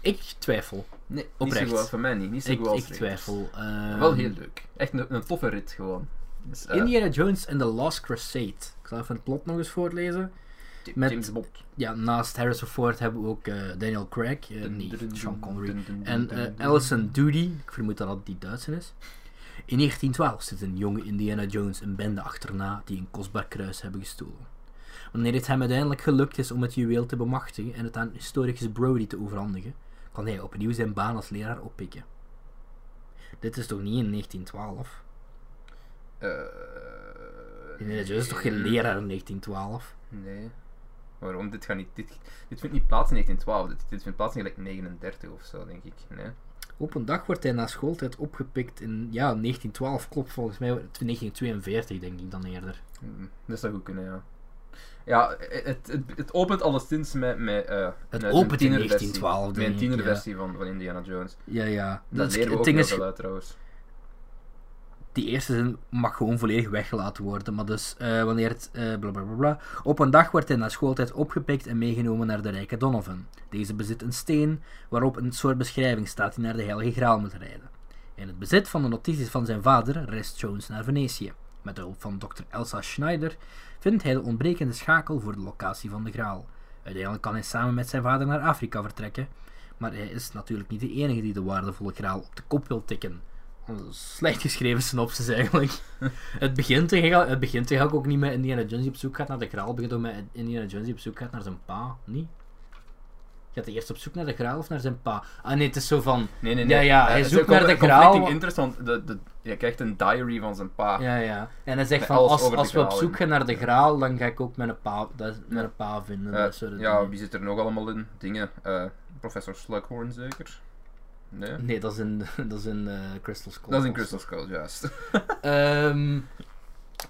Ik twijfel. Nee, Oprecht. niet zo goed. Voor mij niet. Niet zo Ik, goed als ik Raiders. twijfel. Ehm, Wel heel leuk. Echt een, een toffe rit gewoon. Dus, eh, Indiana Jones and the Last Crusade. Ik zal even het plot nog eens voorlezen. met- James Bond. Ja, naast Harrison Ford hebben we ook eh, Daniel Craig, Dun, nee, Sean Connery, en. Alison Doody. Ik vermoed dat dat die Duitser is. In 1912 zit een jonge Indiana Jones een bende achterna die een kostbaar kruis hebben gestolen. Wanneer het hem uiteindelijk gelukt is om het juweel te bemachtigen en het aan historicus Brody te overhandigen, kan hij opnieuw zijn baan als leraar oppikken. Dit is toch niet in 1912? Eh, Indiana Jones is toch geen leraar in 1912? Nee. Waarom? Dit, gaat niet, dit, dit vindt niet plaats in 1912. Dit, dit vindt plaats in gelijk 39 of zo, denk ik. Nee. Op een dag wordt hij na schooltijd opgepikt in, ja, 1912 klopt volgens mij, 1942 denk ik dan eerder. Mm, Dat zou goed kunnen, ja. Ja, het, het, het opent alleszins met, met, eh, Het met opent in een tienerversie. 1912, Met denk een tienerversie van, van Indiana Jones. Ja, ja. Dat Dat is, leren we het ook ding heel is, uit, trouwens. Die eerste zin mag gewoon volledig weggelaten worden. Maar dus, eh, wanneer het, eh bla bla. Op een dag wordt hij na schooltijd opgepikt en meegenomen naar de rijke Donovan. Deze bezit een steen waarop een soort beschrijving staat die naar de Heilige Graal moet rijden. In het bezit van de notities van zijn vader reist Jones naar Venetië. Met de hulp van Dr. Elsa Schneider vindt hij de ontbrekende schakel voor de locatie van de Graal. Uiteindelijk kan hij samen met zijn vader naar Afrika vertrekken. Maar hij is natuurlijk niet de enige die de waardevolle Graal op de kop wil tikken. Slecht geschreven synopsis eigenlijk. het, begint eigenlijk, het begint eigenlijk ook niet met Indiana Jones die op zoek gaat naar de graal. Het begint ook met Indiana Jones die op zoek gaat naar zijn pa. Niet? Gaat hij eerst op zoek naar de graal of naar zijn pa? Ah nee, het is zo van... Nee, nee, Ja, nee. ja, Eh, hij zoekt naar de graal. interessant. De, de, je krijgt een diary van zijn pa. Ja, ja. En hij zegt Met van, als, als we op zoek gaan naar de graal, dan ga ik ook mijn pa, dat, mijn Ja. pa vinden. Eh, dat soort ja, dingen. wie zit er nog allemaal in? Dingen. eh, professor Slughorn zeker? Nee? Nee, dat is in, dat is in eh, Crystal Skull. Dat is in Crystal Skull, juist. Ehm,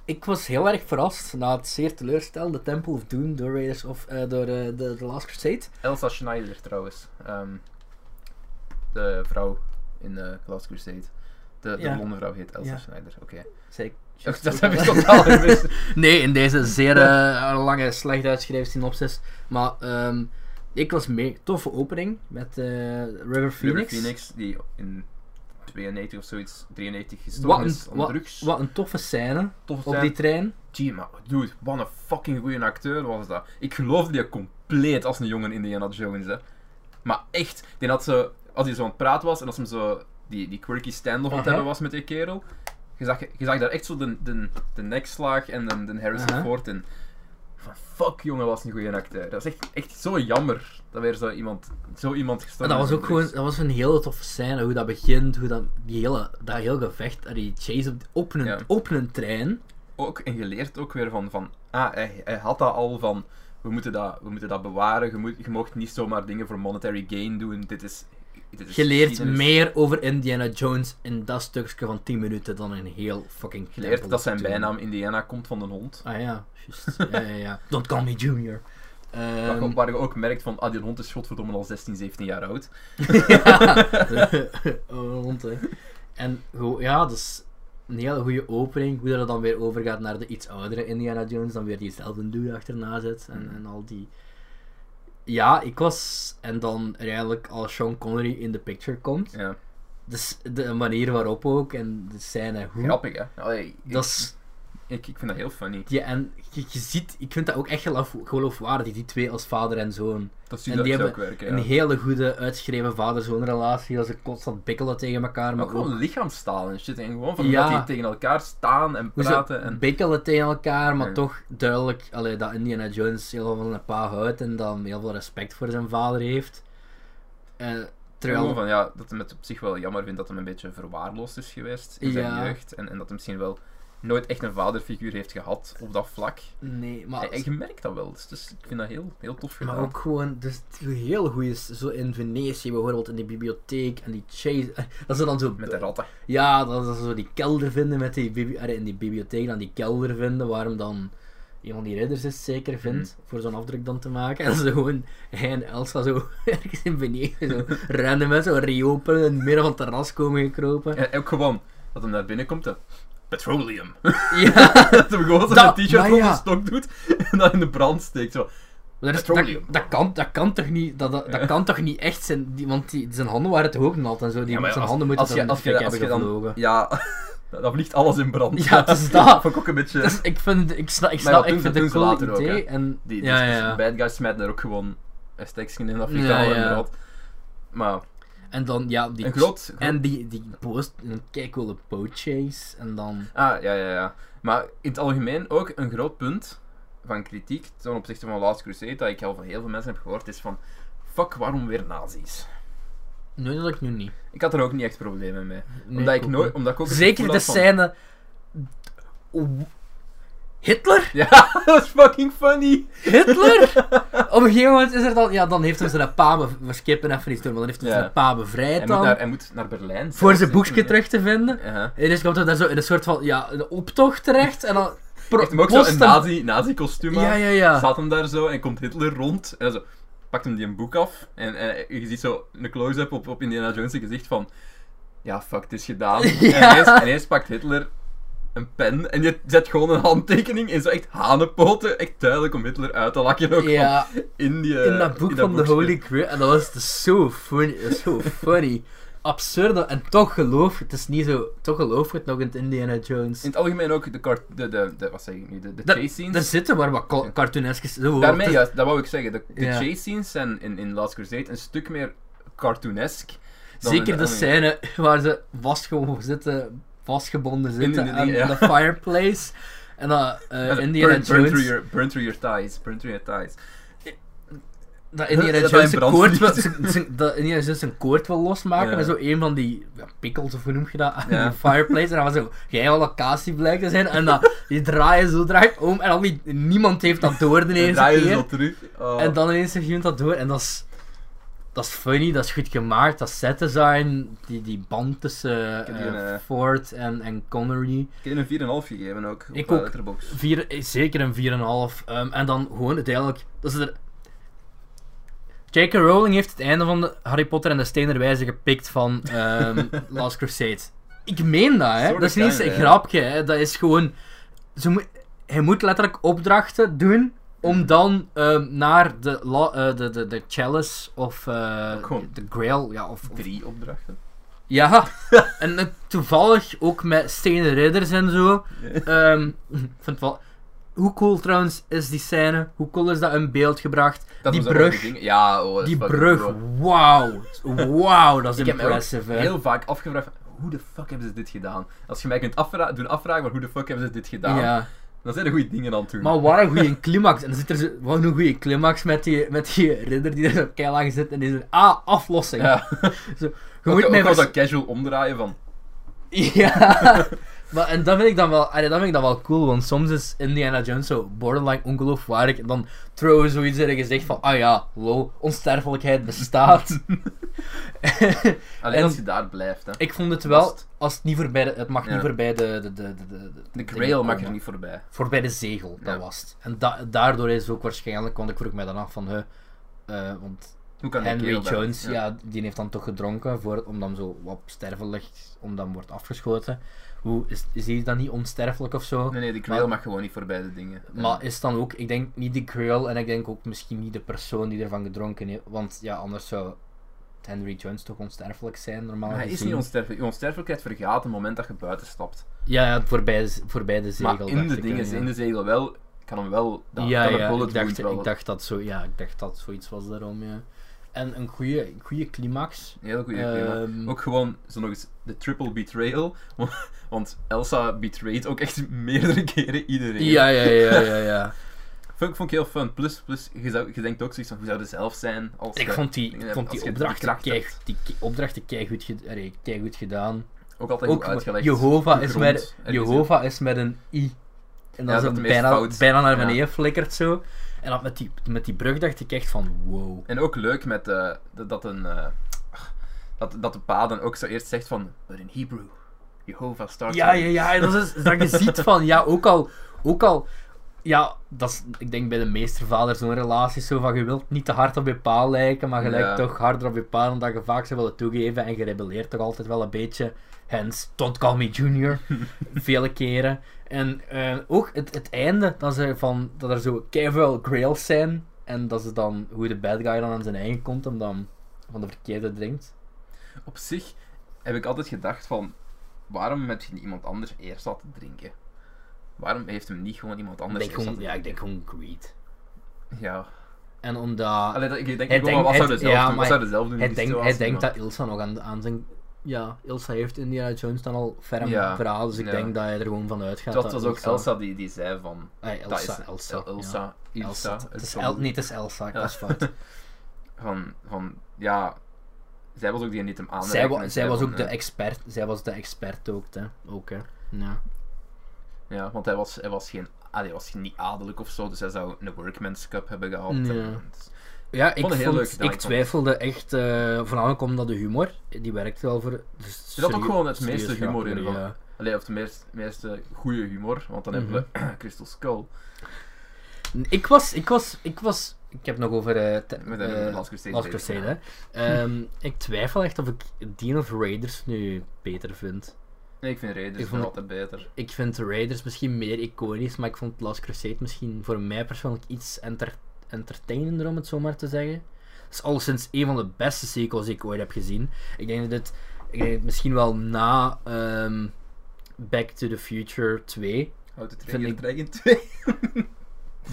ik was heel erg verrast na het zeer teleurstellende Temple of Doom door Raiders of eh, door eh, de The Last Crusade. Elsa Schneider trouwens. Ehm, de vrouw in eh Last Crusade. De, de Ja. blonde vrouw heet Elsa Ja. Schneider, oké. Dat, heb ik al. totaal gemist. Nee, in deze zeer lange, slecht uitgeschreven synopsis. Maar ehm, ik was mee. Toffe opening met eh, River Phoenix. River Phoenix, die in 92 of zoiets, 93 Wat gestorven een, is aan wat, drugs. wat een toffe scène op die trein. Gee, maar dude, wat een fucking goede acteur was dat. Ik geloofde die compleet als een jongen Indiana Jones, hè. Maar echt, die had zo, als hij zo aan het praten was en als hem zo die, die quirky stand-off aan het hebben was met die kerel, je zag, je zag daar echt zo de, de, de nekslaag en de, de Harrison Aha. Ford in. Van fuck jongen, was een goede acteur. Dat is echt, echt zo jammer dat weer zo iemand, zo iemand En gestorven dat was ook gewoon, dat was een hele toffe scène, hoe dat begint, hoe dat, die hele, dat hele gevecht, die chase op, op, een, Ja. op een trein. ook, en je leert ook weer van, van ah, hij, hij had dat al van, we moeten dat, we moeten dat bewaren, je, moet, je mocht niet zomaar dingen voor monetary gain doen, dit is... Je leert meer over Indiana Jones in dat stukje van 10 minuten dan in heel fucking Je leert dat zijn bijnaam Indiana komt van een hond. Ah ja, juist. ja, ja, ja. Don't call me Junior. Waar Ehm, je- waar je ook merkt van, ah, die hond is godverdomme al 16, 17 jaar oud. ja. oh, hond, hè. En ja, dat is een hele goede opening. Hoe dat er dan weer overgaat naar de iets oudere Indiana Jones. Dan weer diezelfde dude achterna zit. En, Mm. en al die... Ja, ik was... En dan uiteindelijk als Sean Connery in de picture komt. Ja, Dus de manier waarop ook. En de scène hoe. grappig hè. Allee, ik, Dat is... ik, ik vind dat heel funny. Ja, en je, je ziet... Ik vind dat ook echt geloof, geloofwaardig. Die twee als vader en zoon. Dat En zie je die dat ook hebben werken, Een ja. hele goede uitgeschreven vader-zoon relatie. Dat ze constant bikkelen tegen elkaar. Maar ook gewoon lichaamstaal en shit. En gewoon van Ja. dat die tegen elkaar staan en praten. En... bikkelen tegen elkaar. Maar Ja. toch duidelijk allee, dat Indiana Jones heel veel van een pa houdt. En dan heel veel respect voor zijn vader heeft. Eh, Gewoon terwijl... van ja, dat hij het op zich wel jammer vindt dat hij een beetje verwaarloosd is geweest in zijn jeugd. En, en dat hij misschien wel nooit echt een vaderfiguur heeft gehad op dat vlak. Nee, maar... En, je merkt dat wel. Dus, dus ik vind dat heel, heel tof gedaan. Maar ook gewoon, dus heel goed is, zo in Venetië bijvoorbeeld, in die bibliotheek en die chase, dat ze dan zo, Met de ratten. ja, dat ze zo die kelder vinden met die, in die bibliotheek dan die kelder vinden, waar hem dan een van die ridders is zeker vindt, voor zo'n afdruk dan te maken, en ze gewoon, hij en Elsa zo ergens in Venetië zo random met zo'n reopen in het midden van het terras komen gekropen. En ook gewoon dat hij naar binnen komt. Petroleum. Ja, dat hij gewoon Dat- zijn t-shirt maar op ja. de stok doet en dat in de brand steekt. Zo. Maar dat, is, dat, Petroleum. dat, kan, dat kan toch niet, dat, dat, dat kan toch niet echt zijn, die, want die, zijn handen waren toch ook nat en zo, die, Ja, maar zijn als- handen moeten als je, dan als je, fik als hebben je dan, gevlogen. Ja, dan vliegt alles in brand. Ja, het is dat. vond ik ook een beetje... Dus ik vind, ik snap, ik Maar snap, dat ik doen vind ze- het doen een ze cool later ook, idee. hè. en, Die, ja, dus, ja, ja. bad guys smijten er ook gewoon een stekje in, dat vliegt Ja, allemaal in ja. brand. Maar En dan, ja, die... een. En die, die post, een kijkcoole boat chase. En dan... Ah, ja, ja, ja. Maar in het algemeen ook een groot punt van kritiek ten opzichte van Last Crusade, dat ik al van heel veel mensen heb gehoord, is van... Fuck, waarom weer nazi's? Nee, dat ik nu niet. Ik had er ook niet echt problemen mee. Nee, omdat, ik nooit, omdat ik ook Zeker de van- scène... Hitler? Ja, dat is fucking funny. Hitler? Op een gegeven moment is er dan... Ja, dan heeft hem zijn pa... We skippen even iets door, maar dan heeft hij Ja. zijn pa bevrijd Hij moet, dan. naar, hij moet naar Berlijn. Voor zijn boekje terug te vinden. En dus komt hij daar zo in een soort van... Ja, een optocht terecht. En dan... Hij heeft hem ook zo'n hem- nazi, nazi-kostuum aan. Ja, ja, ja. Staat hem daar zo en komt Hitler rond. En zo pakt hem die een boek af. En, en je ziet zo een close-up op, op Indiana Jones' gezicht van... Ja, fuck, het is gedaan. Ja. En ineens, ineens pakt Hitler een pen en je zet gewoon een handtekening in zo echt hanenpoten. Echt duidelijk om Hitler uit te lakken ook Ja, in, die, in dat boek van de. Holy Grail. En dat was dus zo funny. Zo funny. Absurde. En toch geloof het is niet zo... Toch geloof het nog in Indiana Jones. In het algemeen ook de, kart, de, de, de wat zeg ik nu, de, chase scenes. Er zitten maar wat ca- cartooneske... zo, Daarmee, juist, dat wou ik zeggen. De, de Ja. chase scenes zijn in, in Last Crusade een stuk meer cartoonesk. Zeker de scène waar ze vastge zitten, vastgebonden zitten aan ja. de fireplace. En dan eh Ja, Indiana burn, through your, burn through your thighs. Burn through your thighs. dat Indiana Dat Jones zijn koord wil, vliegt. zijn- zijn- dat Indiana Jones zijn koord wil losmaken Ja. met zo een van die ja, pickles of hoe noem je dat aan Ja. de fireplace en dan was zo geheime locatie blijkt te zijn en dat die draaien zo draait om en dan wie, niemand heeft dat door de eerste keer zo terug. Oh. en dan ineens heeft iemand dat door en dat is dat is funny, dat is goed gemaakt, dat set design, die, die band tussen eh, een, Ford en, en Connery. Ik heb een 4,5 gegeven ook. Ik eh, ook. Letterboxd. Vier, eh, zeker een 4,5. Ehm, en dan gewoon uiteindelijk. Dat is er. J.K. Rowling heeft het einde van de Harry Potter en de Stenen Wijze gepikt van ehm, Last Crusade. Ik meen dat, hè? Dat is niet eens een grapje, hè? Dat is gewoon. Ze moet, hij moet letterlijk opdrachten doen om dan ehm, naar de, la, eh, de, de, de Chalice of eh, de Grail, ja, of, of Drie opdrachten. ja, en eh, toevallig ook met stenen ridders en zo. Ik vind wel... Hoe cool trouwens is die scène? Hoe cool is dat in beeld gebracht? Dat die brug. Ja, oh, dat is die brug, wauw. Wauw, dat is Ik heb impressive, heel vaak afgevraagd, hoe de fuck hebben ze dit gedaan? Als je mij kunt afvra doen afvragen, maar hoe de fuck hebben ze dit gedaan? Ja, Dan zijn er goede dingen aan het doen. maar wat een goede climax. En dan zit er zo, wat een goede climax met die, met die ridder die er zo keilang zit en die zegt, ah, aflossing. ja. Zo, je ook, moet ook mij dat casual omdraaien van... Ja, maar en dat vind ik dan wel, allee, dat vind ik dan wel cool, want soms is Indiana Jones zo borderline ongeloofwaardig en dan throwen zoiets in je gezicht van, ah ja, lol, onsterfelijkheid bestaat. Alleen En- als je daar blijft, hè. ik vond het wel, als het niet voorbij, de, het mag Ja. niet voorbij de, de, de, de, de, Grail mag er niet voorbij. Voorbij de zegel, dat Ja. was het. En da- daardoor is het ook waarschijnlijk, want ik vroeg mij dan af van, huh, eh, want Hoe kan Henry Jones, ja. die heeft dan toch gedronken voor, om dan zo wat stervelig, om dan wordt afgeschoten. Hoe, is, is hij dan niet onsterfelijk of zo? Nee, nee, de Maar- mag gewoon niet voorbij de dingen. Maar is dan ook, ik denk niet de girl en ik denk ook misschien niet de persoon die ervan gedronken heeft. Want ja, anders zou Henry Jones toch onsterfelijk zijn, normaal Maar hij is niet onsterfelijk. Je onsterfelijkheid vergaat op het moment dat je buiten stapt. Ja, ja voorbij, de- voorbij de zegel. maar in de dingen, ja. in de zegel wel, kan hem wel... Dat, ja, ja, ik dacht, ik dacht dat zo, ja, ik dacht dat zoiets was daarom, ja. En een goede, goede climax. Een goede. Ehm, Ook gewoon zo nog eens de triple betrayal. Want, Elsa betrayed ook echt meerdere keren iedereen. Ja, ja, ja, ja, ja. Vond, vond ik heel fun. Plus, plus je, zou, je denkt ook zoiets van hoe zou je zelf zijn als Ik vond die, ik vond die opdrachten kracht kei, die opdrachten ge, keigoed gedaan. Ook altijd Ook goed uitgelegd. Jehovah is, met, Jehovah is met een i. En dan Ja, zo meest bijna, bijna naar ja. beneden flikkert zo. En dan met die, met die brug dacht ik echt van wow. En ook leuk met eh, dat- dat een... eh, dat, dat de pa dan ook zo eerst zegt van... But in Hebrew, Jehovah starts... Ja, ja, ja. En dat is dat je ziet van, ja, ook al, ook al, ja, dat is, ik denk bij de meeste vaders zo'n relatie zo van, je wilt niet te hard op je pa lijken, maar Ja. lijkt toch harder op je pa dan dat je vaak zou willen toegeven en je rebelleert toch altijd wel een beetje. Hence, don't call me junior. Vele keren. En eh, ook het, het einde, dat, ze van, dat er zo keiveel grails zijn en dat ze dan, hoe de bad guy dan aan zijn eigen komt om dan van de verkeerde drinkt. Op zich heb ik altijd gedacht van... Waarom heb je iemand anders eerst laten drinken? Waarom heeft hem niet gewoon iemand Ik anders denk gewoon, laten ja, ik denk gewoon greed. Ja. En omdat... Allee, dat, ik denk Hij gewoon, wat zou ja, doen? Wat zou zelf doen Hij, die denkt, hij denkt dat Ilsa nog aan, aan zijn... Ja, Ilsa heeft Indiana Jones dan al ferm Ja, verhaal, dus ik ja. denk dat hij er gewoon van uitgaat. Dat was ook Ilsa... Elsa die, die zei van... Ah, dat Elsa, is Elsa. El- Elsa, ja. Ilsa, Het is El, nee, het is Elsa, ik was fout. Van, van, ja... zij was ook die niet hem aanraakte. Zij, wa- zij was ook de eh, expert. Zij was de expert ook, hè. Ook, hè. Ja. Ja, want hij was, hij was geen... Ah, hij was niet adellijk of zo, dus hij zou een Workman's Cup hebben. En- dus- Ja, ik, vond het heel vond, leuk gedaan, ik twijfelde echt, eh, voornamelijk omdat de humor, die werkt wel voor... Dus Er zat ook gewoon het meeste humor in, ja. Allee, of de meeste, meeste goede humor, want dan Mhm. hebben we Crystal Skull. Ik was, ik was, ik was... Ik heb nog over... eh, te- Met de eh, Last Crusade. Last Crusade, ja. Ehm, ik twijfel echt of ik Dean of Raiders nu beter vind. Nee, ik vind Raiders Ik vond- altijd beter. Ik vind de Raiders misschien meer iconisch, maar ik vond Last Crusade misschien voor mij persoonlijk iets enter entertainender, om het zo maar te zeggen. Het is alleszins een van de beste sequels die ik ooit heb gezien. Ik denk dat het, ik denk dat het misschien wel na ehm, Back to the Future 2. How to Vind Train Your ik- Dragon 2.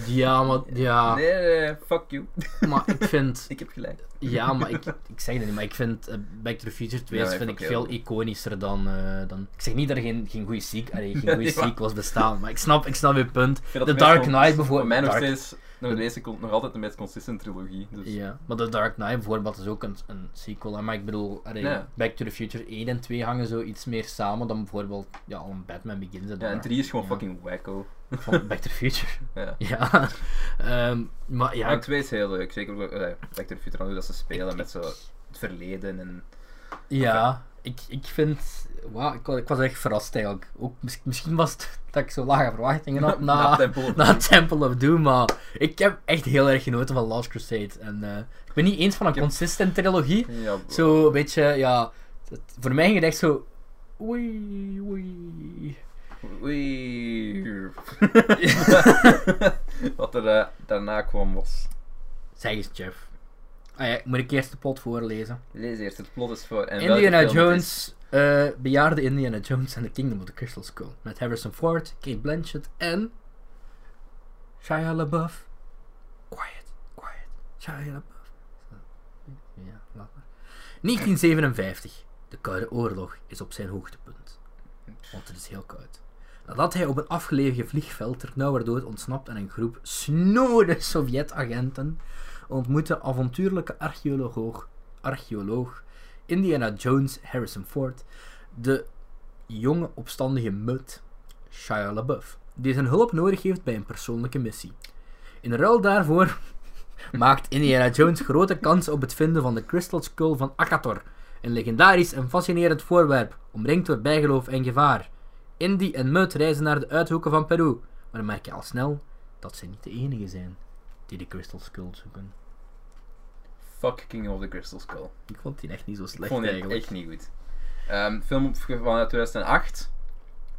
Ja, maar, ja, Nee, nee, fuck you. maar ik vind... Ik heb gelijk. Ja, maar ik, ik zeg dat niet, maar ik vind eh, Back to the Future 2 Ja, vind ik veel iconischer dan, eh, dan... Ik zeg niet dat er geen, geen goede sequel, geen goede sequels bestaan, maar ik snap, ik snap je punt. The Dark Knight bijvoorbeeld- Voor mij nog steeds nog, de meeste, con- nog altijd de meest consistent trilogie. Dus. Ja, maar The Dark Knight bijvoorbeeld is ook een, een sequel. hè, Maar ik bedoel, allee, Ja. Back to the Future 1 en 2 hangen zo iets meer samen dan bijvoorbeeld ja, al een Batman Begins. Ja, en 3 is gewoon Ja. fucking wacko. Van Back to the Future. Ja. ja. Ehm, maar ja, maar ik, 2 is heel leuk. Zeker eh, Back to the Future, hoe dat ze spelen met zo het verleden en... ja ik, ik vind... Wauw, ik, ik was echt verrast eigenlijk. Ook, mis- misschien was het dat ik zo lage verwachtingen had na, Temple of na. Temple of Doom, maar ik heb echt heel erg genoten van Last Crusade. En eh, ik ben niet eens van een consistent trilogie. Ja. Zo een beetje, ja. het- voor mij ging het echt zo. Oei, oei. Oei. Wat er eh, daarna kwam was... Zeg eens, Jeff. Ah ja, moet ik eerst de plot voorlezen? Lees eerst, het plot is voor... En Indiana. Jones, eh, bejaarde Indiana Jones en The Kingdom of the Crystal Skull. Met Harrison Ford, Kate Blanchett en. Shia LaBeouf. Quiet, quiet. Shia LaBeouf. Ja, laat maar. 1957. De Koude Oorlog is op zijn hoogtepunt. Want het is heel koud. Nadat hij op een afgelegen vliegveld ter nauwernood ontsnapt en een groep snode Sovjet-agenten ontmoette avontuurlijke archeoloog, archeoloog Indiana Jones Harrison Ford de jonge opstandige Mutt Shia LaBeouf, die zijn hulp nodig heeft bij een persoonlijke missie. In ruil daarvoor maakt Indiana Jones grote kans op het vinden van de Crystal Skull van Akator, een legendarisch en fascinerend voorwerp, omringd door bijgeloof en gevaar. Indy en Mutt reizen naar de uithoeken van Peru, maar dan merk je al snel dat ze niet de enige zijn die de Crystal Skull zoeken. Fuck King of the Crystal Skull. Ik vond die echt niet zo Ik slecht vond die eigenlijk. echt niet goed. Ehm, film van 2008.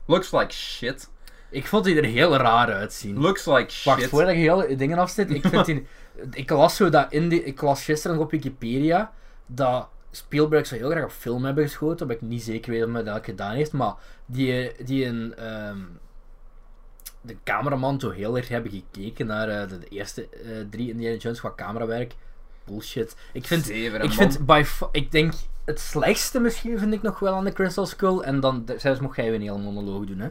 Looks like shit. Ik vond die er heel raar uitzien. Looks like shit. Wacht, voordat je heel dingen afzet, ik vind die... Ik las zo dat in die... Ik las gisteren op Wikipedia dat Spielberg zou heel graag op film hebben geschoten, wat ik niet zeker weet of hij dat gedaan heeft, maar die, die een... ehm, de cameraman zo heel erg hebben gekeken naar eh, de, de eerste eh, drie Indiana Jones qua camerawerk. Bullshit. Ik vind... Zeven, Ik man. vind by ik denk het slechtste misschien vind ik nog wel aan de Crystal Skull en dan zelfs mocht jij een hele monoloog doen hè.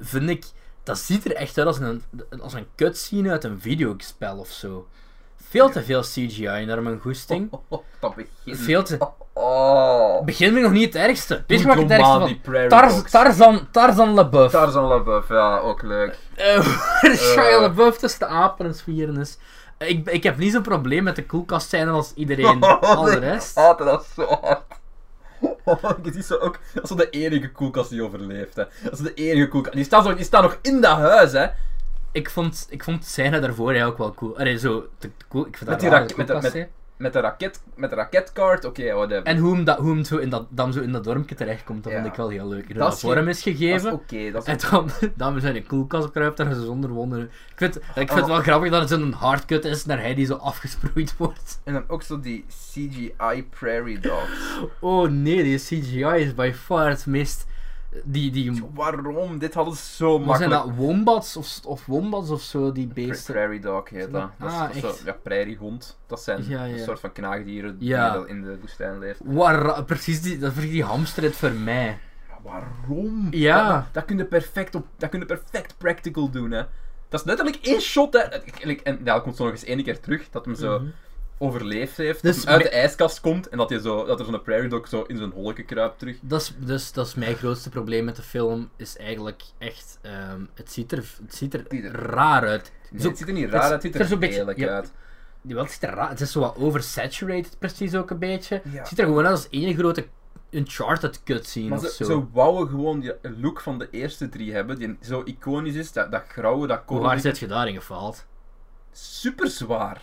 Vind ik dat ziet er echt uit als een als een cutscene uit een videospel of zo. Veel te veel CGI naar mijn goesting. Oh, oh, dat begin. Veel te Oh. begin nog niet het ergste. Weet je wat het ergste van? Tarz-. Tarzan Tarzan LaBeouf. Tarzan LaBeouf, ja, ook leuk. Eh, Shia LaBeouf tussen de apen en is. Ik, ik heb niet zo'n probleem met de koelkast zijn als iedereen. Al de rest. Oh, dat is zo hard. Oh, je ziet zo ook, dat is zo de enige koelkast die overleeft, hè. Dat is de enige koelkast. Die staat, zo, die staat nog in dat huis, hè. ik vond, ik vond scène daarvoor eigenlijk wel cool. Allee, zo, de, ik vind Met dat die met met- hè. Met de, raket, met de raketkaart, oké, whatever. En hoe hem, dat, hoe hem zo in dat, dan zo in dat dorpje terechtkomt, dat Ja. vond ik wel heel leuk. Dat vorm is dat is gegeven. oké, dat En dan, dan zijn in koelkast kruipt ze zonder wonderen. Ik vind, ik vind het Oh. wel grappig dat het zo'n hardcut is naar hij die zo afgesproeid wordt. En dan ook zo die CGI Prairie Dogs. Oh nee, die CGI is by far het meest... Die, die, Waarom? Dit hadden ze zo zijn makkelijk. dat? Wombats of, of wombats of zo, die beesten? Prairie Dog heet dat. Dat Ah, dat is echt? zo, ja, prairiehond. Dat zijn Ja, een soort van knaagdieren die Ja. in de woestijn leeft. Waar, precies, die, dat die hamster het voor mij. Waarom? Ja. Dat, dat, dat kun je perfect op, dat kun je perfect practical doen, hè. Dat is letterlijk één shot, hè. En dat komt zo nog eens één keer terug, dat hem zo Mhm. Overleefd heeft, Dus uit de ijskast komt en dat, hij zo, dat er zo'n prairie dog zo in zijn holletje kruipt terug. Dat is, dus, dat is mijn grootste probleem met de film, is eigenlijk echt, ehm, het, ziet er, het ziet er Ziet er- raar uit. Nee, Zo- het ziet er niet het raar uit, het ziet het is er beetje- ja. uit. Het ziet er raar Het is zo wat oversaturated precies ook een beetje. Ja. Het ziet er gewoon uit als één grote Uncharted cutscene of zo. ze wouden gewoon die look van de eerste drie hebben, die zo iconisch is, dat, dat grauwe, dat Hoe waar korrelige. zit je daarin gefaald? Super zwaar.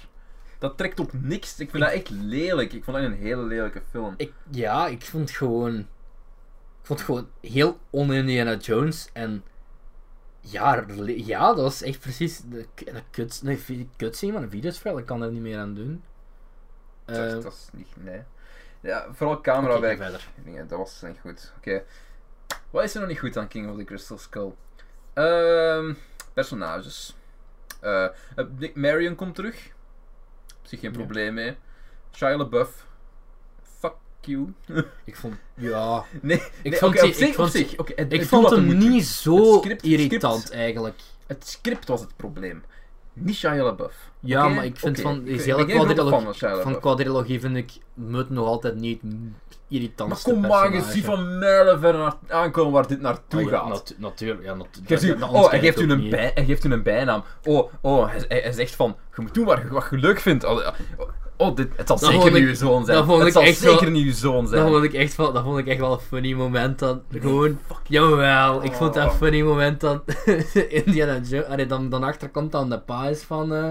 Dat trekt op niks. Ik vind dat echt lelijk. Ik vond dat een hele lelijke film. Ik, ja, ik vond het gewoon... Ik vond het gewoon heel on-Indiana Jones en... Ja, ja, dat was echt precies de, de kut, nee, cutscene van een videospel. Ik kan er niet meer aan doen. dat, Eh, dat is niet, nee. Ja, vooral camerawerk. verder. dingen, dat was niet goed. Oké. Wat is er nog niet goed aan King of the Crystal Skull? Ehm, personages. Eh, Marion komt terug. Op zich geen Ja. probleem mee. Shia LaBeouf. Fuck you. Ik vond... Ja... nee, Ik nee, vond oké, die- op zich, ik vond op zich. oké, het- Ik het vond hem niet zo Het script- irritant, script- eigenlijk. Het script was het probleem. Niet Shia LaBeouf. Ja, maar ik vind van... ben hele quadrilogie, van quadrilogie vind ik... Moet nog altijd niet irritant. Maar kom maar, je ziet van mijlen ver naar- aankomen waar dit naartoe Oh, ja, gaat. natu- natuurlijk, ja, natu- Geeft u- dat- dat oh, hij geeft, u een niet. bij, hij geeft u een bijnaam. Oh, oh hij, zegt van, je moet doen wat, je- wat je leuk vindt. Oh. Oh dit, het zal Dat zeker niet ik- uw zoon zijn. dat vond het ik zal echt zeker wel- niet uw zoon zijn. Dat vond ik echt wel, dat vond ik echt wel een funny moment dan. Gewoon, jawel, ik vond dat een Oh. funny moment dan Indiana Jones, allee, dan, dan achterkomt dan de pa is van, eh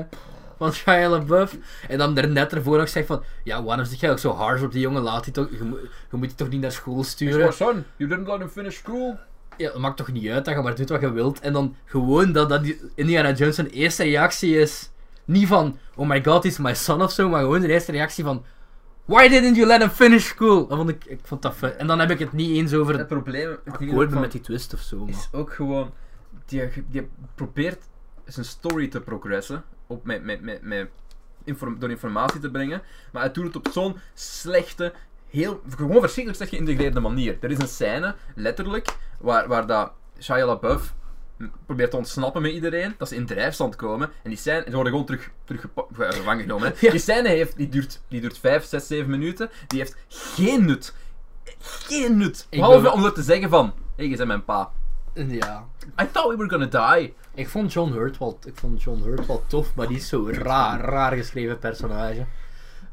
van Shia LaBeouf. En dan er net ervoor nog zegt van, ja, waarom zeg jij ook zo hard op die jongen, laat die toch, je, moet- je moet die toch niet naar school It's sturen. your son, you didn't let him finish school. Ja, het maakt toch niet uit dat je maar doet wat je wilt. En dan gewoon dat, dat die Indiana Jones zijn eerste reactie is, niet van, oh my god, he's my son of zo, maar gewoon zijn eerste reactie van, why didn't you let him finish school? Dat vond ik, ik vond dat fun. En dan heb ik het niet eens over Het het probleem het akkoord met die twist of zo. Maar. is ook gewoon, die, die probeert zijn story te progressen, op, met, met, met, met inform- door informatie te brengen, maar hij doet het op zo'n slechte, heel, gewoon verschrikkelijk slecht geïntegreerde manier. Er is een scène, letterlijk, waar, waar dat Shia LaBeouf probeert te ontsnappen met iedereen, dat ze in drijfstand komen, en die scène, ze worden gewoon terug, terug eh, gevangen genomen. hè. Die scène heeft, die duurt, die duurt 5, 6, 7 minuten, die heeft geen nut. Geen nut. Ik Behalve ben- om er te zeggen van, hé, hey, je bent mijn pa. Ja. I thought we were gonna die. Ik vond John Hurt wel, ik vond John Hurt wel tof, maar die is zo raar, raar geschreven personage.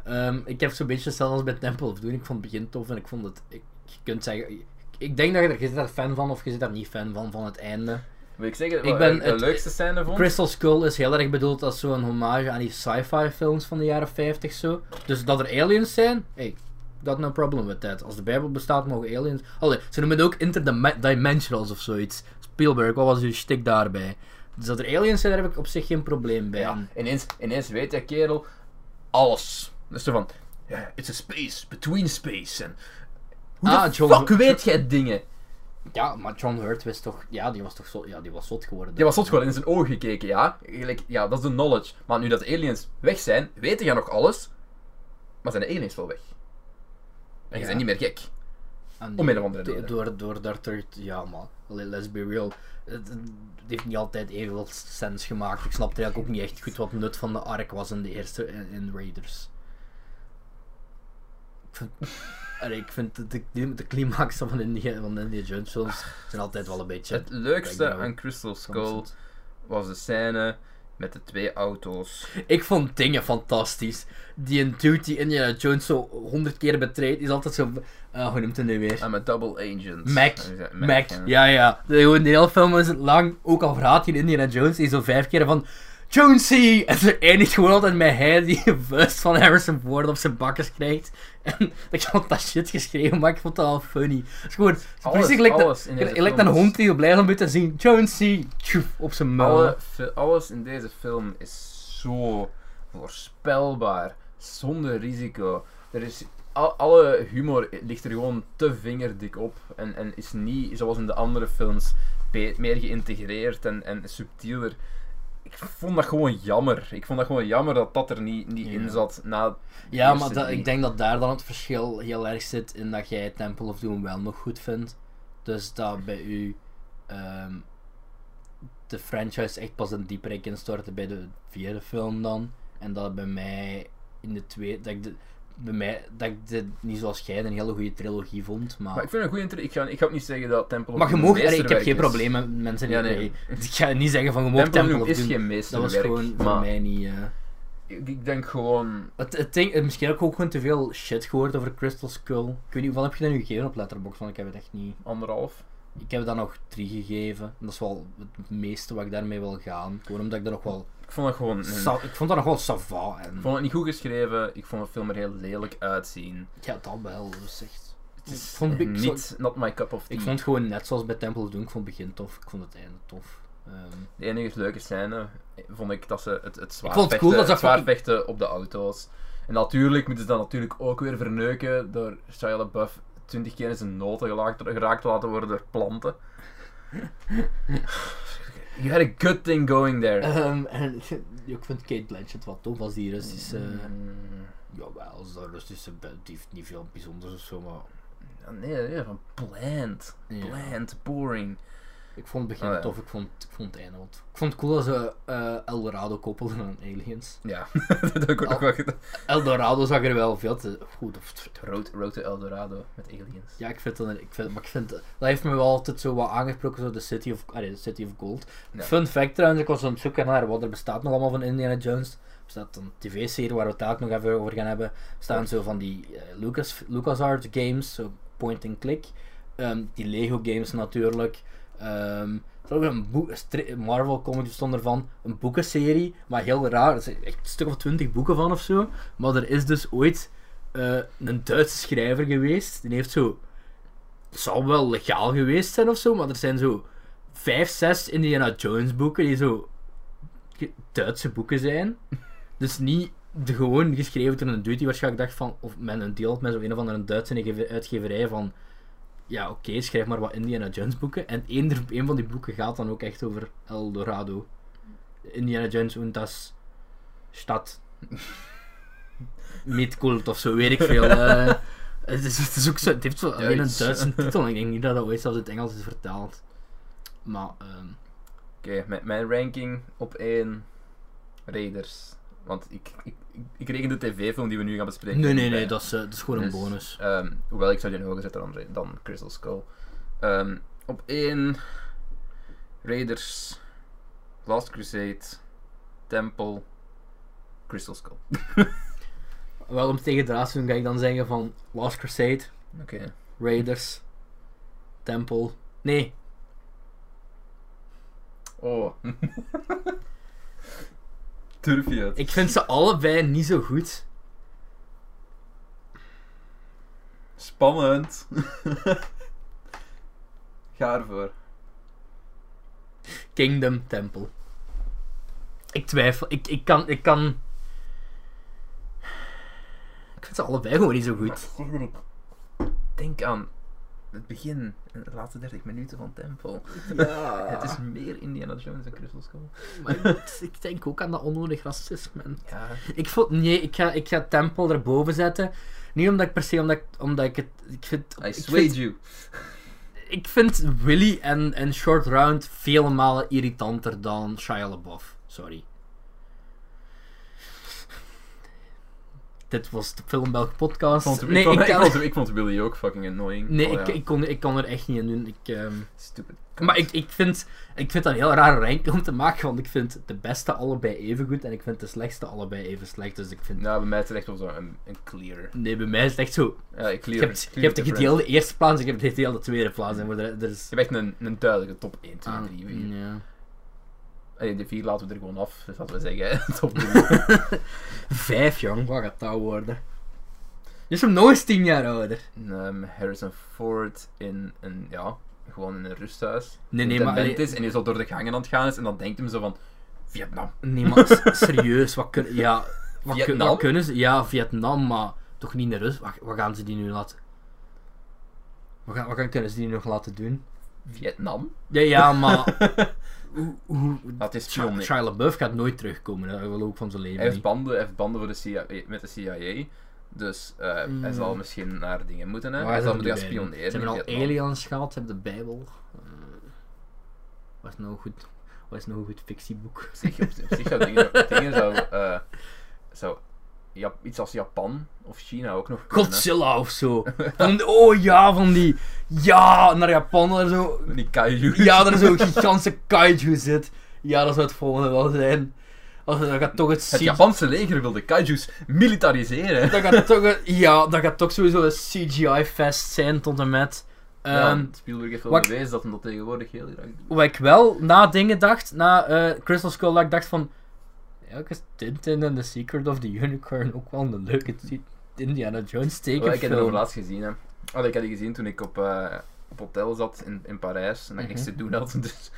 Ehm, ik heb zo'n beetje hetzelfde als bij Temple of Doom. Ik vond het begin tof en ik vond het, ik, je kunt zeggen, ik, ik denk dat je, er- je zit daar fan van of je zit daar niet fan van, van het einde. Wil ik zeggen, Ik ben de het- leukste scène vond? Crystal Skull is heel erg bedoeld als zo'n hommage aan die sci-fi films van de jaren 50 zo. Dus dat er aliens zijn, hey, got no problem with that. Als de Bijbel bestaat, mogen aliens. Allee, ze noemen het ook interdimensionals of zoiets. Spielberg, wat was uw stik daarbij? Dus dat er aliens zijn, daar heb ik op zich geen probleem bij. Ja, ineens, ineens weet hij kerel alles. Dus zo van, ja, it's a space, between space. En hoe Ah, de John- fuck weet jij dingen? Ja, maar John Hurt wist toch, ja, die was toch zo, ja, die was zot geworden. Je was zot gewoon in zijn ogen gekeken, ja. Ja, dat is de knowledge. Maar nu dat de aliens weg zijn, weten jij nog alles. Maar zijn de aliens wel weg. En je bent niet meer gek. Om een of andere reden. Door, door dat er, ja man, let's be real. Het, het heeft niet altijd evenveel sens gemaakt. Ik snapte eigenlijk ook niet echt goed wat nut van de arc was in de eerste in, in Raiders. Ik vind, allee, ik vind de, de, de climaxen van India, van de Indiana Jones films zijn altijd wel een beetje... Het leukste aan Crystal Skull was de scène met de twee auto's. Ik vond dingen fantastisch. Die een dude die Indiana Jones zo honderd keer betreedt, is altijd zo... eh hoe noemt hij nu weer? I'm a double agent. Mac. Mac, ja. ja. De, hele film is lang, ook al verhaat je Indiana Jones, die zo vijf keer van Jonesy! En ze eindigt gewoon altijd met hij die een vuist van Harrison Ford op zijn bakkers krijgt. En ik vond dat shit geschreven, maar ik vond dat wel funny. Het is gewoon, het precies deze gelijk film een hond die op blij om te zien. Jonesy! Op zijn muil. Alle, alles in deze film is zo voorspelbaar, zonder risico. Er is, al- alle humor ligt er gewoon te vingerdik op en, en is niet, zoals in de andere films, meer geïntegreerd en, en subtieler. Ik vond dat gewoon jammer. Ik vond dat gewoon jammer dat dat er niet, niet in zat na Ja, maar dat, ik denk dat daar dan het verschil heel erg zit in dat jij Temple of Doom wel nog goed vindt. Dus dat bij u ehm, de franchise echt pas een dieper instortte bij de vierde film dan. En dat bij mij in de twee, dat ik de, bij mij, dat ik dit niet zoals jij een hele goede trilogie vond, maar... Maar ik vind het een goede intro. Ik ga, ik ga ook niet zeggen dat Temple of Maar je mag, ik heb meesterwerk geen probleem met mensen die Ja, nee. nee. Ik ga niet zeggen van je Temple, Temple of is geen Dat was meesterwerk. gewoon voor mij niet... eh. ik, ik denk gewoon... Het, het ding, eh, misschien heb ik ook gewoon te veel shit gehoord over Crystal Skull. Ik weet niet, hoeveel heb je dat nu gegeven op Letterboxd? Want ik heb het echt niet... Anderhalf. Ik heb dat nog drie gegeven. En dat is wel het meeste wat ik daarmee wil gaan. Gewoon omdat ik dat nog wel... Ik vond het gewoon... Sa- ik vond dat nog wel sava. En... ik vond het niet goed geschreven. Ik vond de film er heel lelijk uitzien. Ja, dat wel. Dus echt... Het is vond- ik niet not my cup of tea. Ik vond het gewoon net zoals bij Temple of Doom. Ik vond het begin tof. Ik vond het einde tof. Ehm, De enige leuke scène vond ik dat ze het, het zwaar het vechten, cool dat het zwaar vechten op de auto's. En natuurlijk moeten ze dat natuurlijk ook weer verneuken door Shia LaBeouf twintig keer in zijn noten geraakt, geraakt te laten worden door planten. You had a good thing going there. Ehm, en ik vind Kate Blanchett wat tof als die Russische... Mm, Jawel, als dat Russische... Die heeft niet veel bijzonders of zo, maar... nee, van bland. Ja. Bland, boring. Ik vond het begin Oh, ja. tof, ik vond, ik vond het einde wat... Ik vond het cool dat ze eh Eldorado koppelden aan Aliens. Ja, dat heb ik ook nog wel gedaan. Eldorado zag er wel veel te goed of Road to Eldorado met aliens. Ja, ik vind dat, ik vind, maar ik vind, dat heeft me wel altijd zo wat aangesproken, zo de City of, allee, de City of Gold. Ja. Fun fact trouwens, ik was aan het zoeken naar wat er bestaat nog allemaal van Indiana Jones. Er bestaat een tv-serie waar we het daar ook nog even over gaan hebben. Er staan zo van die eh, Lucas, LucasArts games, zo point-and-click. Ehm, die Lego games natuurlijk. Ehm, er ook een Marvel comic stond ervan, een boekenserie, maar heel raar. Er zijn echt een stuk of twintig boeken van of zo. Maar er is dus ooit eh, een Duitse schrijver geweest. Die heeft zo. Het zal wel legaal geweest zijn of zo, maar er zijn zo vijf, zes Indiana Jones boeken die zo Duitse boeken zijn. Dus niet de, gewoon geschreven door een dude die waarschijnlijk dacht van, of met een deel met zo een of andere Duitse uitge- uitgeverij van, ja oké, schrijf maar wat Indiana Jones boeken. En één, één van die boeken gaat dan ook echt over El Dorado. Indiana Jones und das Stad Midkult of zo, weet ik veel. eh. het, is, het, is ook zo, het heeft zo alleen een. Duitse titel ik denk niet dat dat ooit zelfs in het Engels is vertaald. Maar, ehm, Oké, mijn, mijn ranking op 1 Raiders. Want ik, ik, ik, reken de tv-film die we nu gaan bespreken. nee, nee, nee, dat is, eh, dat is gewoon een Dus, bonus. ehm, hoewel ik zou die hoger zetten dan, Crystal Skull. Ehm, op 1 Raiders, Last Crusade, Temple, Crystal Skull. Wel, om tegen de te doen, ga ik dan zeggen van Last Crusade. Raiders, Temple. Nee, Oh. Durf je het? ik vind ze allebei niet zo goed. Spannend. Ga ervoor. Kingdom Temple. Ik twijfel, ik, ik kan, ik kan... Ik vind ze allebei gewoon niet zo goed. Denk aan het begin, de laatste 30 minuten van Temple. Ja. Het is meer Indiana Jones dan Crystal Skull. Maar ik- ik denk ook aan dat onnodig racisme. En Ja, Ik vond, nee, ik ga, ik ga Temple erboven zetten. Niet omdat ik per se, omdat ik, omdat ik het, ik vind, I swayed vind, you. ik vind Willy en, en Short Round vele malen irritanter dan Shia LaBeouf. Sorry. Dit was de Filmbelg podcast. Ik vond, nee, ik, vond, ik, vond, ik vond Willy ook fucking annoying. nee Oh, ik, ja. ik, kon, ik kon er echt niet in doen. Ik, ehm, Stupid. maar ik, ik, vind, ik vind dat een heel raar ranking om te maken, want ik vind de beste allebei even goed en ik vind de slechtste allebei even slecht. Dus ik vind... Nou, bij mij is het echt wel zo een, een clear. Nee, bij mij is het echt zo. Ja, ik clear. Je hebt, je clear hebt de gedeelde eerste plaats en je hebt de gedeelde tweede plaats. En er is... Je hebt echt een, een duidelijke top 1, 2, Ah, 3, 4. ja. Allee, de 4 laten we er gewoon af, dus laten we zeggen. top 3. Vijf, jong. Wat gaat dat worden? Je is hem nog eens tien jaar ouder. Ehm, Harrison Ford in een, ja, gewoon in een rusthuis. Nee, nee, maar... allee, is en hij zo door de gangen aan het gaan is en dan denkt hem zo van, Vietnam. Nee, maar serieus, wat kunnen... Ja, wat, kun- wat kunnen ze... Ja, Vietnam, maar toch niet naar Rus. Wat, wat gaan ze die nu laten... Wat, gaan, wat kunnen ze die nu nog laten doen? Vietnam? Ja, ja, maar... hoe, Dat is Shia. Shia LaBeouf gaat nooit terugkomen. Dat wil ook van zijn leven Hij heeft banden, hij heeft banden voor de CIA, met de CIA. Dus eh, hij Mm. zal misschien naar dingen moeten. Hè. Waar Hij zal moeten gaan spioneren. Ze hebben al aliens gehad, ze hebben de Bijbel. Eh, wat is nou goed? Wat is nou een goed fictieboek? Op zich, op, op zich zou dingen, dingen zou, eh, zou ja, iets als Japan of China ook nog kunnen, hè. Godzilla of zo. Van, oh ja, van die. Ja, naar Japan er zo. Die kaiju. Ja, er zo'n gigantische kaiju zit. Ja, dat zou het volgende wel zijn. Als dat gaat toch het, Het Japanse leger wil de kaijus militariseren. dat gaat toch een- ja, dat gaat toch sowieso een CGI-fest zijn tot en met. Ja, Ehm, Spielberg heeft wel bewezen dat hij dat tegenwoordig heel graag doet. Wat ik wel na dingen dacht, na eh, Crystal Skull, dat ik dacht van. Ja, is Tintin and the Secret of the Unicorn ook wel een leuke Indiana Jones Wel, ik heb het tekenfilm. over laatst gezien. Hè. Oh, ik had die gezien toen ik op, eh, op hotel zat in, in Parijs en ik niks Mhm. te doen had. Dus